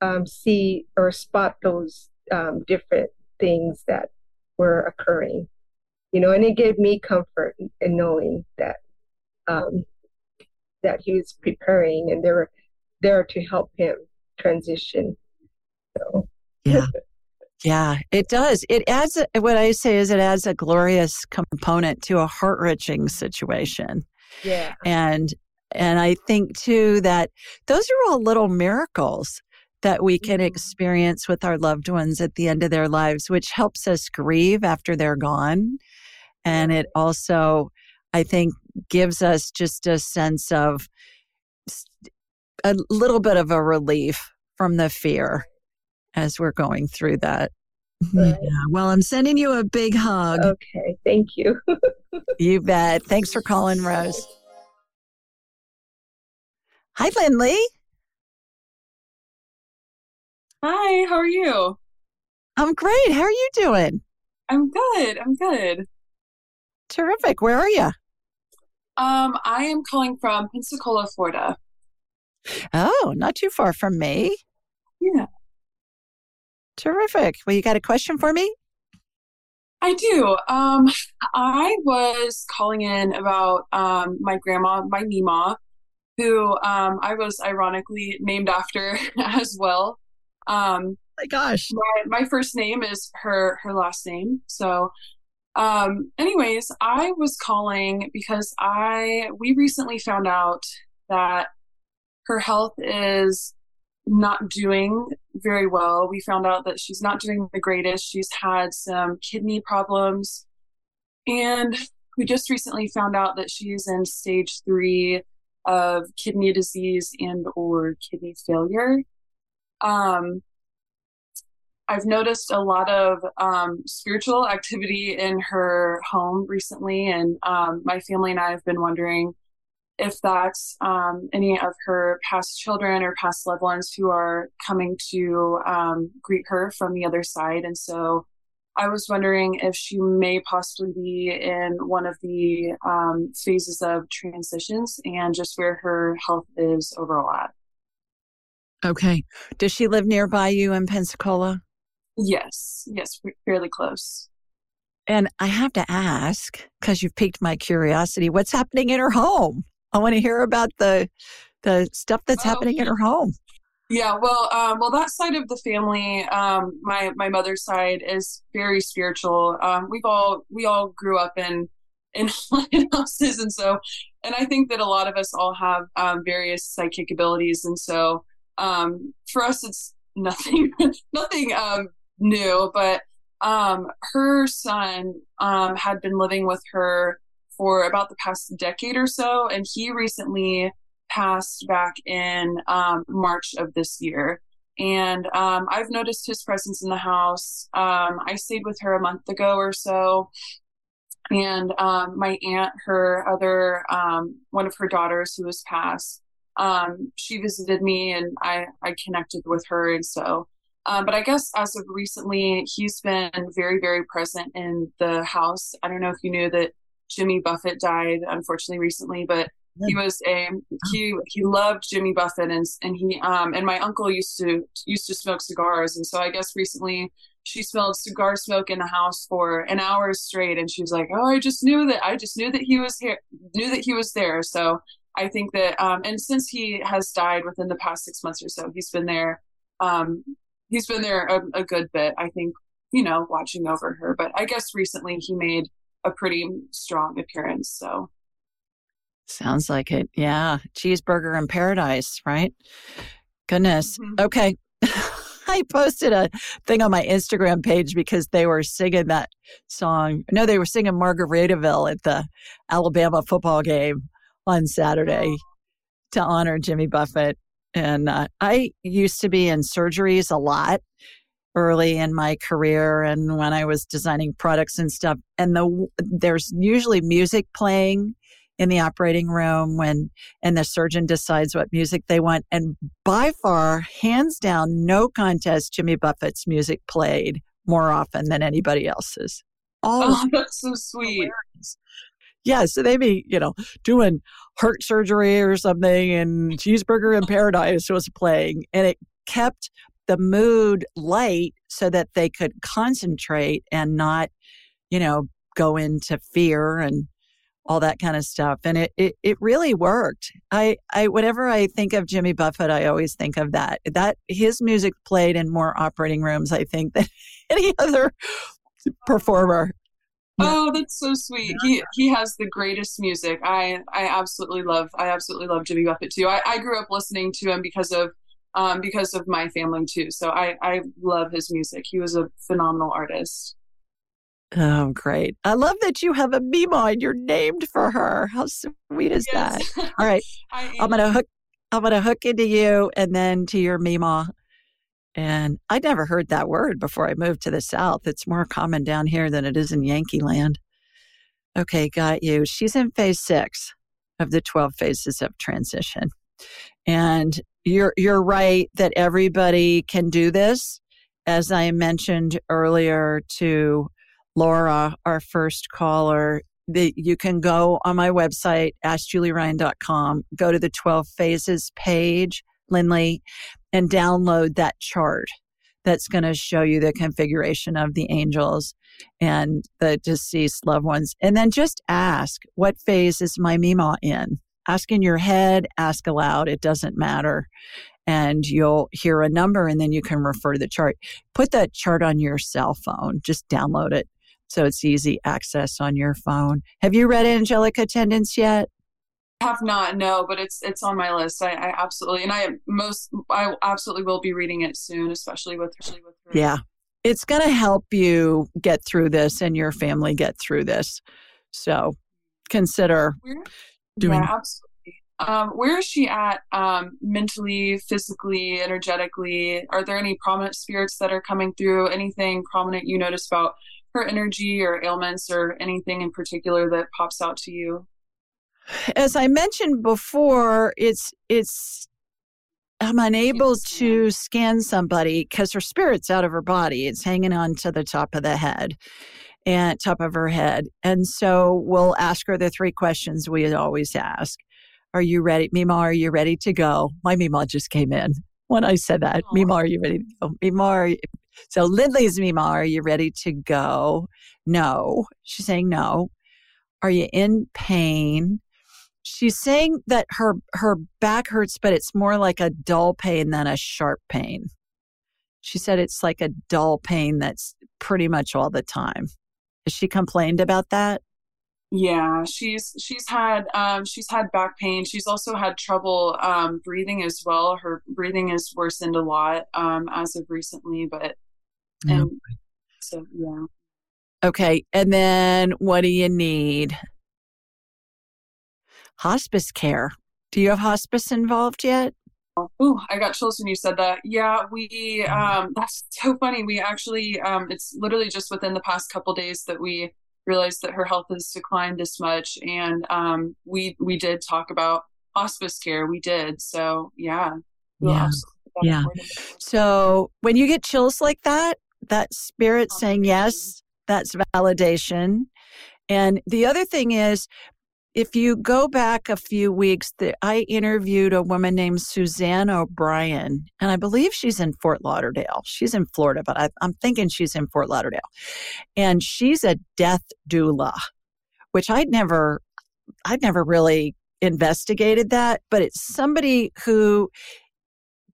um, see or spot those um, different things that were occurring. You know, and it gave me comfort in, in knowing that um, that he was preparing, and they were there to help him transition. So, Yeah. [laughs] Yeah, it does. It adds what I say is it adds a glorious component to a heart-wrenching situation. yeah, and and i think too that those are all little miracles that we can Mhm. experience with our loved ones at the end of their lives which helps us grieve after they're gone and it also i think gives us just a sense of a little bit of a relief from the fear as we're going through that Right. Yeah, well, I'm sending you a big hug. Okay, thank you. [laughs] You bet. Thanks for calling, Rose. Hi, Lindley. Hi, how are you? I'm great. How are you doing? I'm good. I'm good. Terrific. Where are you? Um, I am calling from Pensacola, Florida. Oh, not too far from me. Yeah. Terrific. Well, you got a question for me? I do. Um, I was calling in about um my grandma, my Mima, who um I was ironically named after [laughs] as well. Um, my gosh. my, my first name is her her last name. So um anyways, I was calling because I we recently found out that her health is not doing very well. We found out that she's not doing the greatest. She's had some kidney problems. And we just recently found out that she's in stage 3 of kidney disease and or kidney failure. Um I've noticed a lot of um, spiritual activity in her home recently, and um, my family and I have been wondering if that's um, any of her past children or past loved ones who are coming to um, greet her from the other side. And so I was wondering if she may possibly be in one of the um, phases of transitions and just where her health is overall at. Okay. Does she live nearby you in Pensacola? Yes, yes, fairly close. And I have to ask, because you've piqued my curiosity, what's happening in her home? I want to hear about the the stuff that's Oh. happening in her home. Yeah, well, um, well, that side of the family, um, my my mother's side is very spiritual. Um, we've all we all grew up in in [laughs] houses, and so, and I think that a lot of us all have um, various psychic abilities, and so, um, for us, it's nothing [laughs] nothing um, new. But um, her son um, had been living with her for about the past decade or so, and he recently passed back in um, March of this year. And um, I've noticed his presence in the house. Um, I stayed with her a month ago or so. And um, my aunt, her other, um, one of her daughters who has passed, um, she visited me and I, I connected with her. And so, but I guess as of recently, he's been very, very present in the house. I don't know if you knew that Jimmy Buffett died, unfortunately, recently, but he was a he he loved Jimmy Buffett and and he um and my uncle used to used to smoke cigars and so I guess recently she smelled cigar smoke in the house for an hour straight and she was like oh I just knew that I just knew that he was here knew that he was there. So I think that um and since he has died within the past six months or so he's been there um he's been there a, a good bit I think you know watching over her. But I guess recently he made a pretty strong appearance so Sounds like it. Yeah. Cheeseburger in paradise, right? Goodness. Mhm. Okay. [laughs] I posted a thing on my Instagram page because they were singing that song. No, they were singing Margaritaville at the Alabama football game on Saturday to honor Jimmy Buffett. And uh, I used to be in surgeries a lot early in my career and when I was designing products and stuff. And the there's usually music playing in the operating room when and the surgeon decides what music they want. And by far hands down no contest jimmy buffett's music played more often than anybody else's. All oh [laughs] that's so sweet. yeah so they be you know doing heart surgery or something and cheeseburger in paradise was playing. And it kept the mood light so that they could concentrate and not you know go into fear and all that kind of stuff. And it, it, it really worked. I, I, whenever I think of Jimmy Buffett, I always think of that, that his music played in more operating rooms, I think, than [laughs] any other performer. Oh, that's so sweet. He he has the greatest music. I I absolutely love I absolutely love Jimmy Buffett too. I, I grew up listening to him because of um because of my family too. So I I love his music. He was a phenomenal artist. Oh, great. I love that you have a Mima and you're named for her. How sweet is that? [laughs] All right. I'm going to hook, I'm going to hook into you and then to your Mima And I'd never heard that word before I moved to the South. It's more common down here than it is in Yankee land. Okay, got you. She's in phase six of the 12 phases of transition. And you're you're right that everybody can do this. As I mentioned earlier to Laura, our first caller, that you can go on my website, askjulieryan.com, go to the 12 phases page, Lindley, and download that chart that's going to show you the configuration of the angels and the deceased loved ones. And then just ask, what phase is my Mima in? Ask in your head, ask aloud, it doesn't matter. And you'll hear a number and then you can refer to the chart. Put that chart on your cell phone, just download it so it's easy access on your phone. Have you read Angelic Attendants yet? have not no but it's it's on my list I, I, absolutely and i most i absolutely will be reading it soon especially with especially with her. yeah it's going to help you get through this and your family get through this so consider doing yeah, absolutely. Um, where is she at um, mentally physically energetically? Are there any prominent spirits that are coming through? Anything prominent you notice about her energy or ailments or anything in particular that pops out to you? As I mentioned before, it's it's I'm unable to scan somebody because her spirit's out of her body. It's hanging on to the top of the head and top of her head. And so we'll ask her the three questions we always ask. Are you ready? Mima, are you ready to go? My Mima just came in when I said that. Oh. Mima, are you ready to go? Mima, are you... so Lindley's Mima, are you ready to go? No. She's saying no. Are you in pain? she's saying that her her back hurts but it's more like a dull pain than a sharp pain she said it's like a dull pain that's pretty much all the time she complained about that? Yeah she's she's had um she's had back pain. She's also had trouble um breathing as well. Her breathing has worsened a lot um as of recently but and so yeah. Okay and then what do you need? Hospice care. Do you have hospice involved yet? Oh, I got chills when you said that. Yeah, we um [laughs] that's so funny. We actually um it's literally just within the past couple days that we realized that her health has declined this much and um we we did talk about hospice care. We did. So, yeah. Yeah. Yeah. So, when you get chills like that, that spirit saying yes, that's validation. And the other thing is if you go back a few weeks, the, I interviewed a woman named Suzanne O'Brien, and I believe she's in Fort Lauderdale. She's in Florida, but I, I'm thinking she's in Fort Lauderdale. And she's a death doula, which I'd never, I'd never really investigated that, but it's somebody who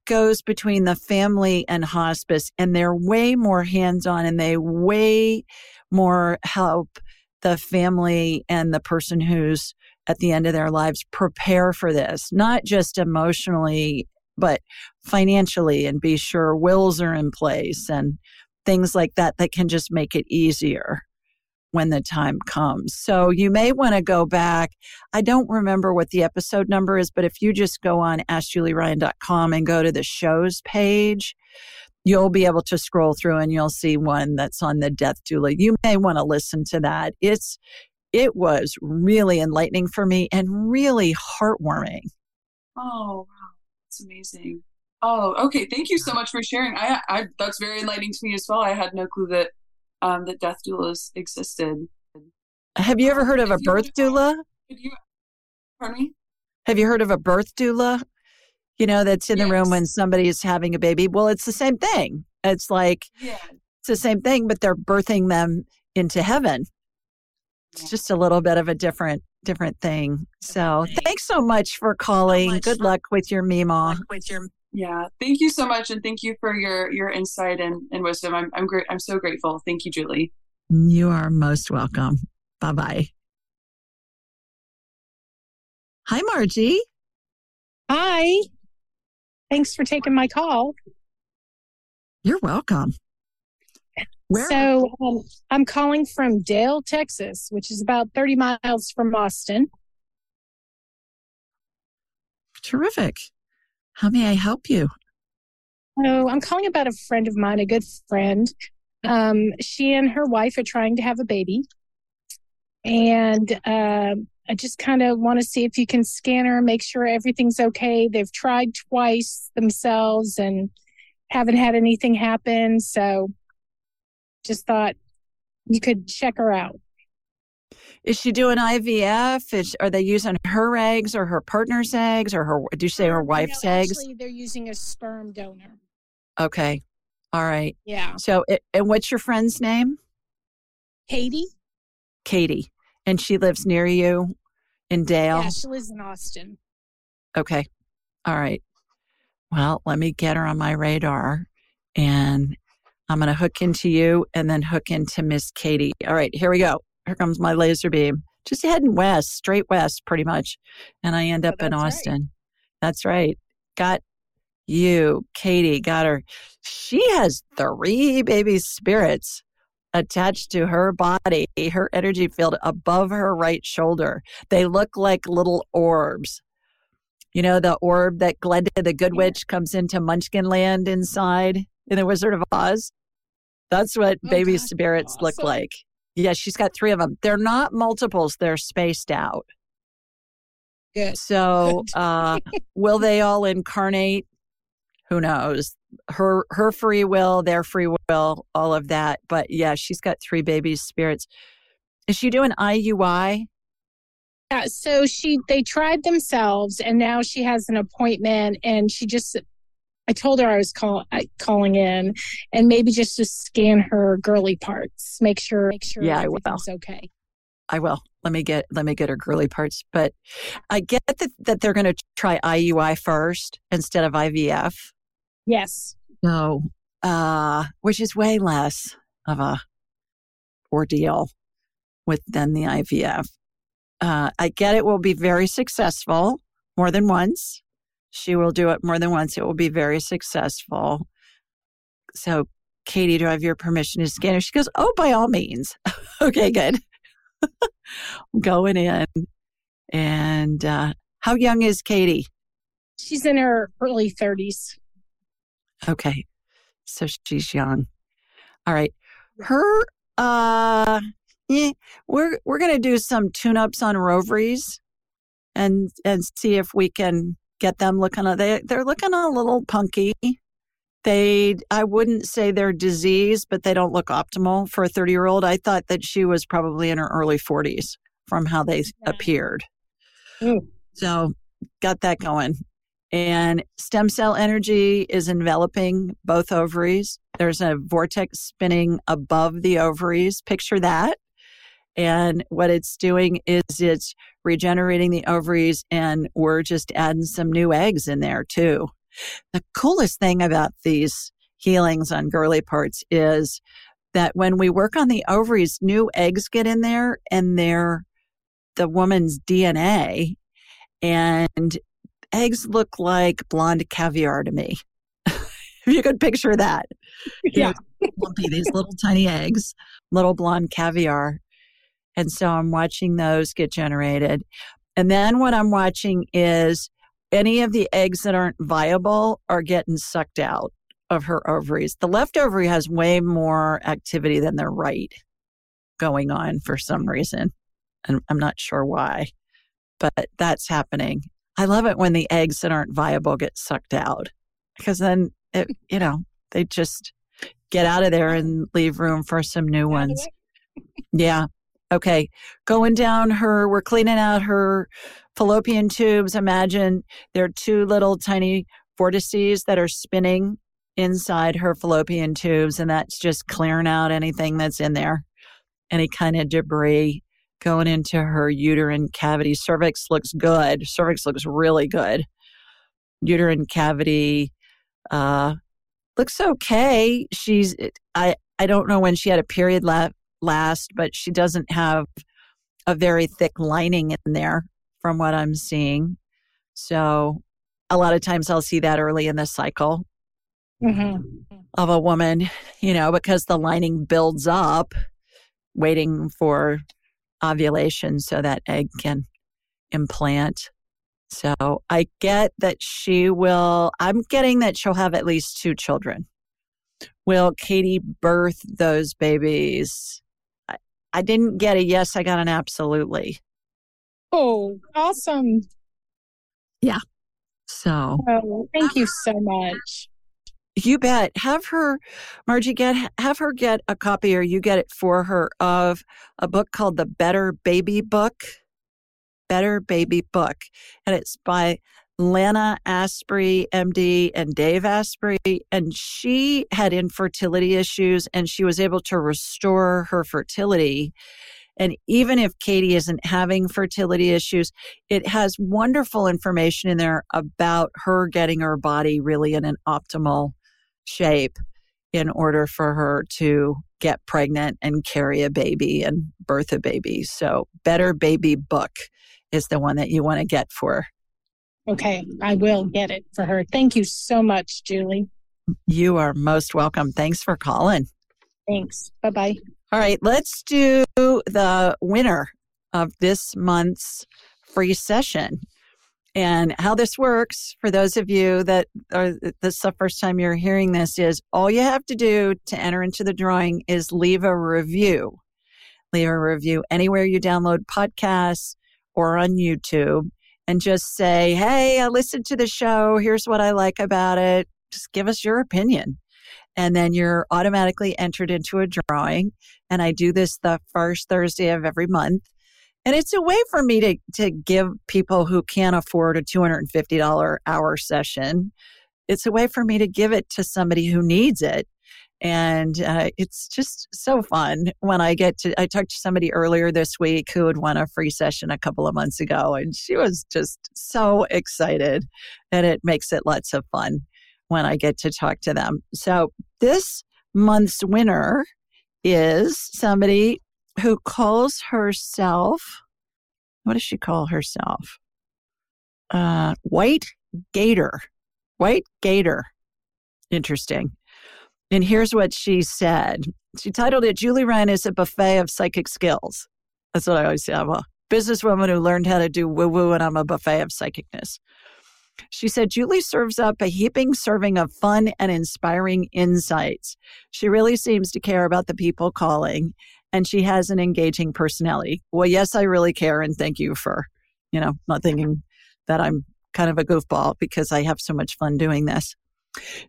goes between the family and hospice, and they're way more hands on and they way more help the family and the person who's at the end of their lives prepare for this, not just emotionally, but financially, and be sure wills are in place and things like that that can just make it easier when the time comes. So you may want to go back. I don't remember what the episode number is, but if you just go on askjulieryan.com and go to the shows page, you'll be able to scroll through and you'll see one that's on the death doula. You may want to listen to that. It's it was really enlightening for me and really heartwarming. Oh wow, that's amazing. Oh, okay. Thank you so much for sharing. I, I that's very enlightening to me as well. I had no clue that um, that death doulas existed. Have you ever heard of a birth doula? You, pardon me. Have you heard of a birth doula? You know, that's in yes. the room when somebody is having a baby. Well, it's the same thing. It's like, yeah. it's the same thing, but they're birthing them into heaven. It's yeah. just a little bit of a different, different thing. So thanks so much for calling. So Good luck with your Mima. With your yeah, thank you so much, and thank you for your your insight and, and wisdom. I'm I'm great. I'm so grateful. Thank you, Julie. You are most welcome. Bye bye. Hi, Margie. Hi. Thanks for taking my call. You're welcome. Where? So um, I'm calling from Dale, Texas, which is about 30 miles from Austin. Terrific. How may I help you? So I'm calling about a friend of mine, a good friend. Um, she and her wife are trying to have a baby. And uh, I just kind of want to see if you can scan her, make sure everything's okay. They've tried twice themselves and haven't had anything happen. So just thought you could check her out. Is she doing IVF? Is, are they using her eggs or her partner's eggs or her, do you say her wife's no, eggs? Actually, they're using a sperm donor. Okay. All right. Yeah. So, and what's your friend's name? Katie. Katie. And she lives near you in Dale? Yeah, she lives in Austin. Okay. All right. Well, let me get her on my radar and I'm going to hook into you and then hook into Miss Katie. All right, here we go. Here comes my laser beam. Just heading west, straight west, pretty much. And I end oh, up oh, in Austin. Right. That's right. Got you, Katie, got her. She has three baby spirits attached to her body, her energy field above her right shoulder. They look like little orbs. You know, the orb that Glenda the Good Witch comes into Munchkin Land inside in The Wizard of Oz. That's what oh, baby God, spirits awesome. look like. Yeah, she's got three of them. They're not multiples, they're spaced out. Good. So, [laughs] uh, will they all incarnate? Who knows? Her her free will, their free will, all of that. But yeah, she's got three baby spirits. Is she doing IUI? Yeah, so she they tried themselves and now she has an appointment and she just I told her I was call, calling in and maybe just to scan her girly parts, make sure make sure yeah, everything's I will. okay. I will. Let me get let me get her girly parts. But I get that that they're going to try IUI first instead of IVF. Yes. No, uh, which is way less of a ordeal with than the IVF. Uh, I get it will be very successful more than once. She will do it more than once. It will be very successful. So, Katie, do I have your permission to scan her? She goes, Oh, by all means. [laughs] okay, good. [laughs] I'm going in. And uh, how young is Katie? She's in her early 30s. Okay. So she's young. All right. Her uh yeah, we're we're gonna do some tune-ups on her ovaries and and see if we can get them looking a, they they're looking a little punky. They I wouldn't say they're diseased, but they don't look optimal for a 30 year old. I thought that she was probably in her early 40s from how they yeah. appeared. Mm. So got that going. And stem cell energy is enveloping both ovaries. There's a vortex spinning above the ovaries. Picture that. And what it's doing is it's regenerating the ovaries, and we're just adding some new eggs in there too. The coolest thing about these healings on girly parts is that when we work on the ovaries, new eggs get in there and they're the woman's DNA. And eggs look like blonde caviar to me. [laughs] if you could picture that. [laughs] Yeah. Lumpy, these little tiny eggs, little blonde caviar. And so I'm watching those get generated. And then what I'm watching is any of the eggs that aren't viable are getting sucked out of her ovaries. The left ovary has way more activity than the right going on for some reason. And I'm not sure why, but that's happening. I love it when the eggs that aren't viable get sucked out because then, it, [laughs] you know, they just get out of there and leave room for some new ones. Yeah. Okay. Going down her, we're cleaning out her fallopian tubes. Imagine there are two little tiny vortices that are spinning inside her fallopian tubes, and that's just clearing out anything that's in there, any kind of debris going into her uterine cavity. Cervix looks good. Cervix looks really good. Uterine cavity uh, looks okay. She's I I don't know when she had a period left last, but she doesn't have a very thick lining in there from what I'm seeing. So a lot of times I'll see that early in the cycle mm-hmm. of a woman, you know, because the lining builds up waiting for ovulation so that egg can implant. So I get that she will, I'm getting that she'll have at least two children. Will Katie birth those babies? I, I didn't get a yes, I got an absolutely. Oh, awesome. Yeah. So, oh, thank you so much. You bet. Have her, Margie, get have her get a copy, or you get it for her of a book called The Better Baby Book. Better Baby Book, and it's by Lana Asprey, MD, and Dave Asprey. And she had infertility issues, and she was able to restore her fertility. And even if Katie isn't having fertility issues, it has wonderful information in there about her getting her body really in an optimal shape in order for her to get pregnant and carry a baby and birth a baby. So, Better Baby Book is the one that you want to get for. Okay, I will get it for her. Thank you so much, Julie. You are most welcome. Thanks for calling. Thanks. Bye bye. All right, let's do the winner of this month's free session. And how this works for those of you that are this is the first time you're hearing this is all you have to do to enter into the drawing is leave a review. Leave a review anywhere you download podcasts or on YouTube and just say, Hey, I listened to the show. Here's what I like about it. Just give us your opinion. And then you're automatically entered into a drawing. And I do this the first Thursday of every month. And it's a way for me to, to give people who can't afford a $250 hour session, it's a way for me to give it to somebody who needs it. And uh, it's just so fun when I get to. I talked to somebody earlier this week who had won a free session a couple of months ago, and she was just so excited. And it makes it lots of fun when I get to talk to them. So this month's winner is somebody who calls herself, what does she call herself? Uh, White Gator. White Gator. Interesting. And here's what she said. She titled it Julie Ryan is a buffet of psychic skills. That's what I always say. I'm a businesswoman who learned how to do woo woo, and I'm a buffet of psychicness. She said, Julie serves up a heaping serving of fun and inspiring insights. She really seems to care about the people calling and she has an engaging personality. Well, yes, I really care. And thank you for, you know, not thinking that I'm kind of a goofball because I have so much fun doing this.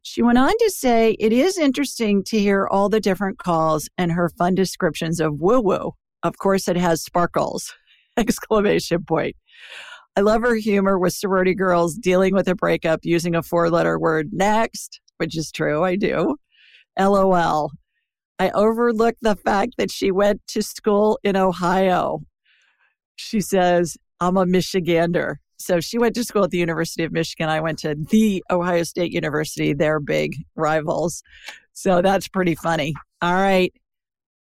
She went on to say, it is interesting to hear all the different calls and her fun descriptions of woo woo. Of course, it has sparkles! [laughs] Exclamation point. I love her humor with sorority girls dealing with a breakup using a four letter word next, which is true. I do. LOL. I overlooked the fact that she went to school in Ohio. She says, I'm a Michigander. So she went to school at the University of Michigan. I went to the Ohio State University. They're big rivals. So that's pretty funny. All right.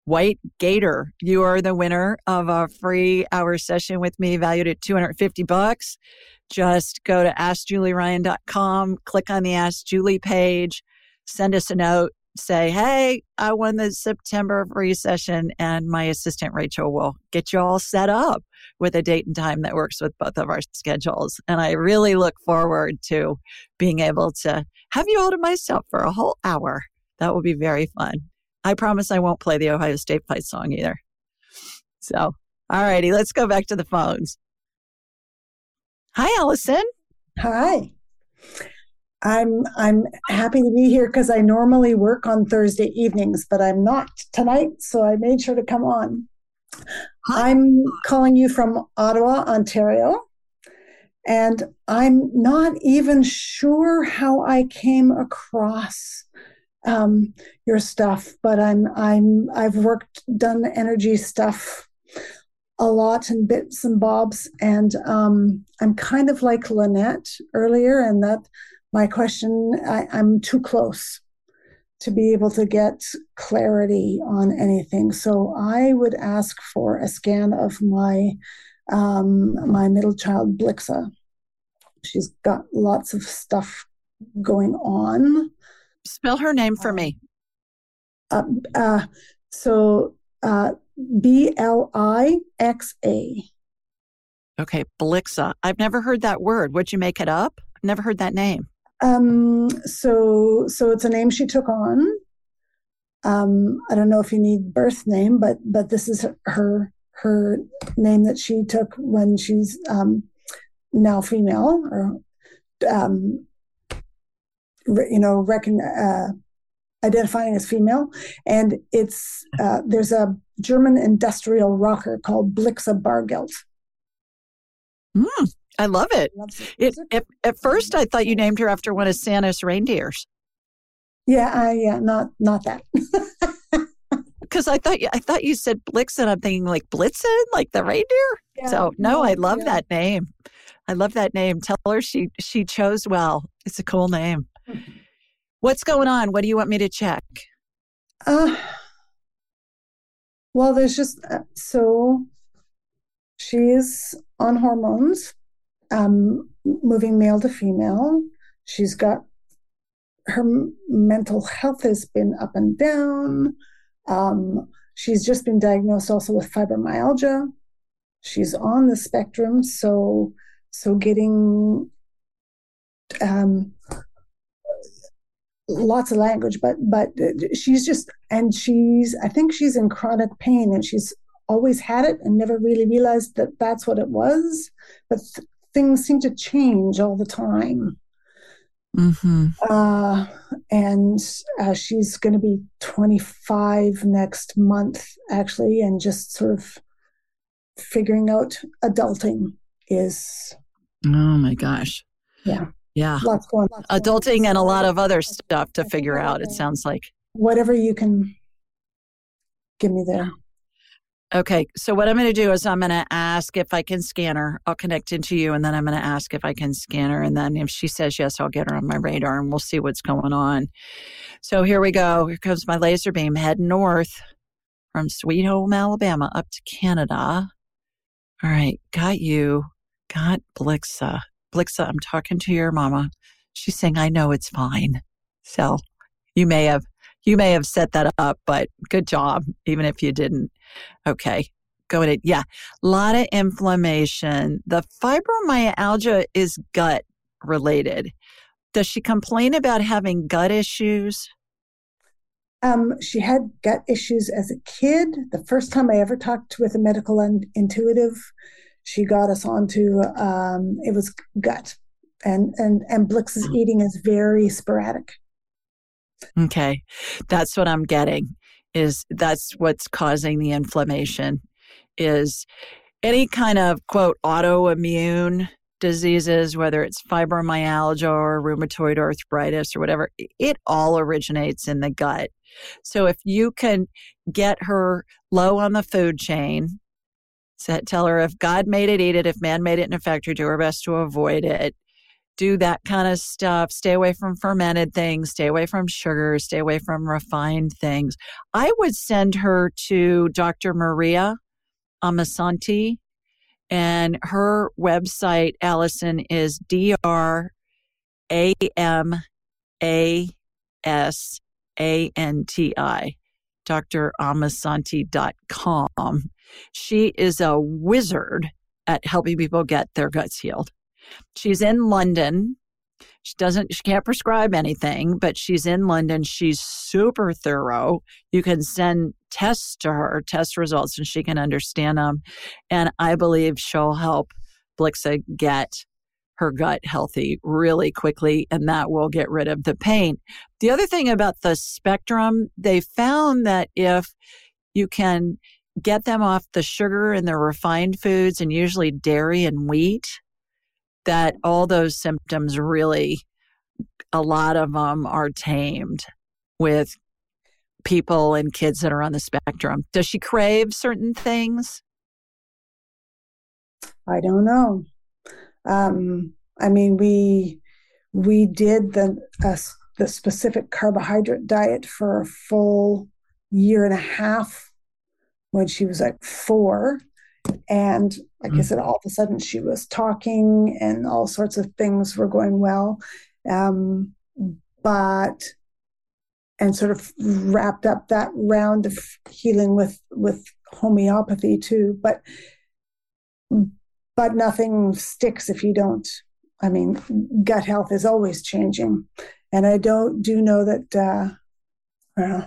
White Gator, you are the winner of a free hour session with me valued at 250 bucks. Just go to askjulieryan.com, click on the Ask Julie page, send us a note, say, hey, I won the September free session, and my assistant Rachel will get you all set up with a date and time that works with both of our schedules. And I really look forward to being able to have you all to myself for a whole hour. That will be very fun. I promise I won't play the Ohio State fight song either. So, all righty, let's go back to the phones. Hi, Allison. Hi. I'm I'm happy to be here because I normally work on Thursday evenings, but I'm not tonight, so I made sure to come on. Hi. I'm calling you from Ottawa, Ontario, and I'm not even sure how I came across um, your stuff, but I'm I'm I've worked done energy stuff a lot and bits and bobs, and um, I'm kind of like Lynette earlier, and that my question I, i'm too close to be able to get clarity on anything so i would ask for a scan of my um, my middle child blixa she's got lots of stuff going on spell her name for me uh, uh, so uh, b-l-i-x-a Okay, Blixa. I've never heard that word. Would you make it up? I've never heard that name. Um, so so it's a name she took on. Um, I don't know if you need birth name, but but this is her her name that she took when she's um, now female or um, you know reckon uh, identifying as female. And it's uh, there's a german industrial rocker called blixa bargeld mm, i love it, it at, at first i thought you named her after one of santa's reindeers yeah I, yeah not not that [laughs] because I thought you, I thought you said Blitzen. I'm thinking like Blitzen, like the reindeer. Yeah, so no, I love yeah. that name. I love that name. Tell her she she chose well. It's a cool name. Mm-hmm. What's going on? What do you want me to check? Uh, well, there's just uh, so she's on hormones, um, moving male to female. She's got her mental health has been up and down. Um, she's just been diagnosed also with fibromyalgia. She's on the spectrum, so so getting um, lots of language, but but she's just and she's I think she's in chronic pain and she's always had it and never really realized that that's what it was. But things seem to change all the time. Mm-hmm. Uh, and uh, she's going to be 25 next month, actually, and just sort of figuring out adulting is Oh my gosh. Yeah. Yeah. Lots going lots Adulting going. and a lot of other stuff to figure out, it sounds like. Whatever you can give me there. Okay. So, what I'm going to do is I'm going to ask if I can scan her. I'll connect into you, and then I'm going to ask if I can scan her. And then if she says yes, I'll get her on my radar and we'll see what's going on. So, here we go. Here comes my laser beam heading north from Sweet Home, Alabama up to Canada. All right. Got you. Got Blixa. Blixa, I'm talking to your mama. She's saying, I know it's fine. So you may have you may have set that up, but good job, even if you didn't. Okay. Go ahead. Yeah. A lot of inflammation. The fibromyalgia is gut related. Does she complain about having gut issues? Um, she had gut issues as a kid. The first time I ever talked with a medical and intuitive, she got us onto um, it was gut, and and and Blix's mm. eating is very sporadic. Okay, that's what I'm getting. Is that's what's causing the inflammation? Is any kind of quote autoimmune diseases, whether it's fibromyalgia or rheumatoid arthritis or whatever, it all originates in the gut. So if you can get her low on the food chain, tell her if God made it, eat it. If man made it in a factory, do her best to avoid it. Do that kind of stuff. Stay away from fermented things. Stay away from sugar. Stay away from refined things. I would send her to Dr. Maria Amasanti, and her website, Allison, is D R A M A S A N T I dramasanti.com. She is a wizard at helping people get their guts healed. She's in London. She doesn't, she can't prescribe anything, but she's in London. She's super thorough. You can send tests to her, test results, and she can understand them. And I believe she'll help Blixa get her gut healthy really quickly, and that will get rid of the pain. The other thing about the spectrum, they found that if you can get them off the sugar and the refined foods and usually dairy and wheat, that all those symptoms really, a lot of them are tamed with people and kids that are on the spectrum. Does she crave certain things? I don't know. Um, I mean, we we did the uh, the specific carbohydrate diet for a full year and a half when she was like four, and like mm. I said, all of a sudden she was talking and all sorts of things were going well, um, but and sort of wrapped up that round of healing with with homeopathy too, but but nothing sticks if you don't. I mean, gut health is always changing, and I don't do know that. Uh, uh,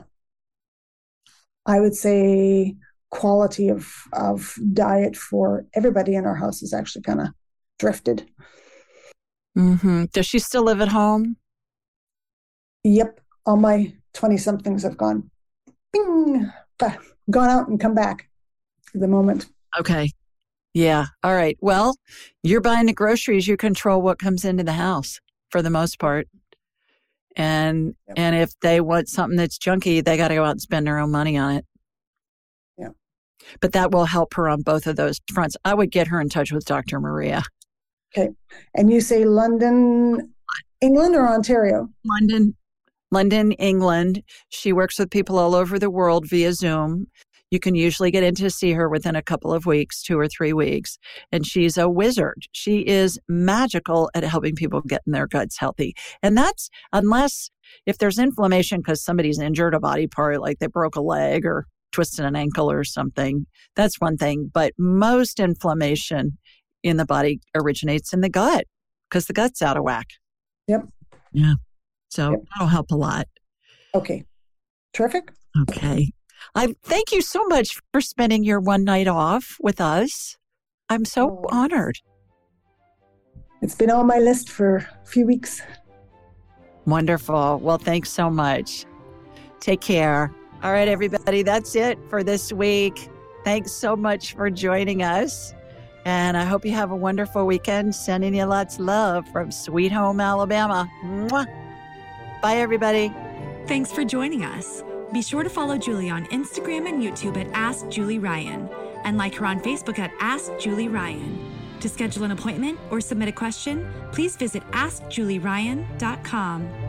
I would say quality of of diet for everybody in our house is actually kind of drifted. Mm-hmm. Does she still live at home? Yep, all my twenty somethings have gone, bing, gone out and come back. The moment. Okay. Yeah. All right. Well, you're buying the groceries. You control what comes into the house for the most part. And yep. and if they want something that's junky, they got to go out and spend their own money on it. But that will help her on both of those fronts. I would get her in touch with Dr. Maria. Okay. And you say London, England or Ontario? London. London, England. She works with people all over the world via Zoom. You can usually get in to see her within a couple of weeks, two or three weeks. And she's a wizard. She is magical at helping people get in their guts healthy. And that's unless if there's inflammation because somebody's injured a body part, like they broke a leg or twisted an ankle or something, that's one thing. But most inflammation in the body originates in the gut because the gut's out of whack. Yep. Yeah. So yep. that'll help a lot. Okay. Terrific. Okay. I thank you so much for spending your one night off with us. I'm so oh. honored. It's been on my list for a few weeks. Wonderful. Well, thanks so much. Take care. All right, everybody, that's it for this week. Thanks so much for joining us. And I hope you have a wonderful weekend. Sending you lots of love from Sweet Home, Alabama. Mwah. Bye, everybody. Thanks for joining us. Be sure to follow Julie on Instagram and YouTube at Ask Julie Ryan and like her on Facebook at Ask Julie Ryan. To schedule an appointment or submit a question, please visit AskJulieRyan.com.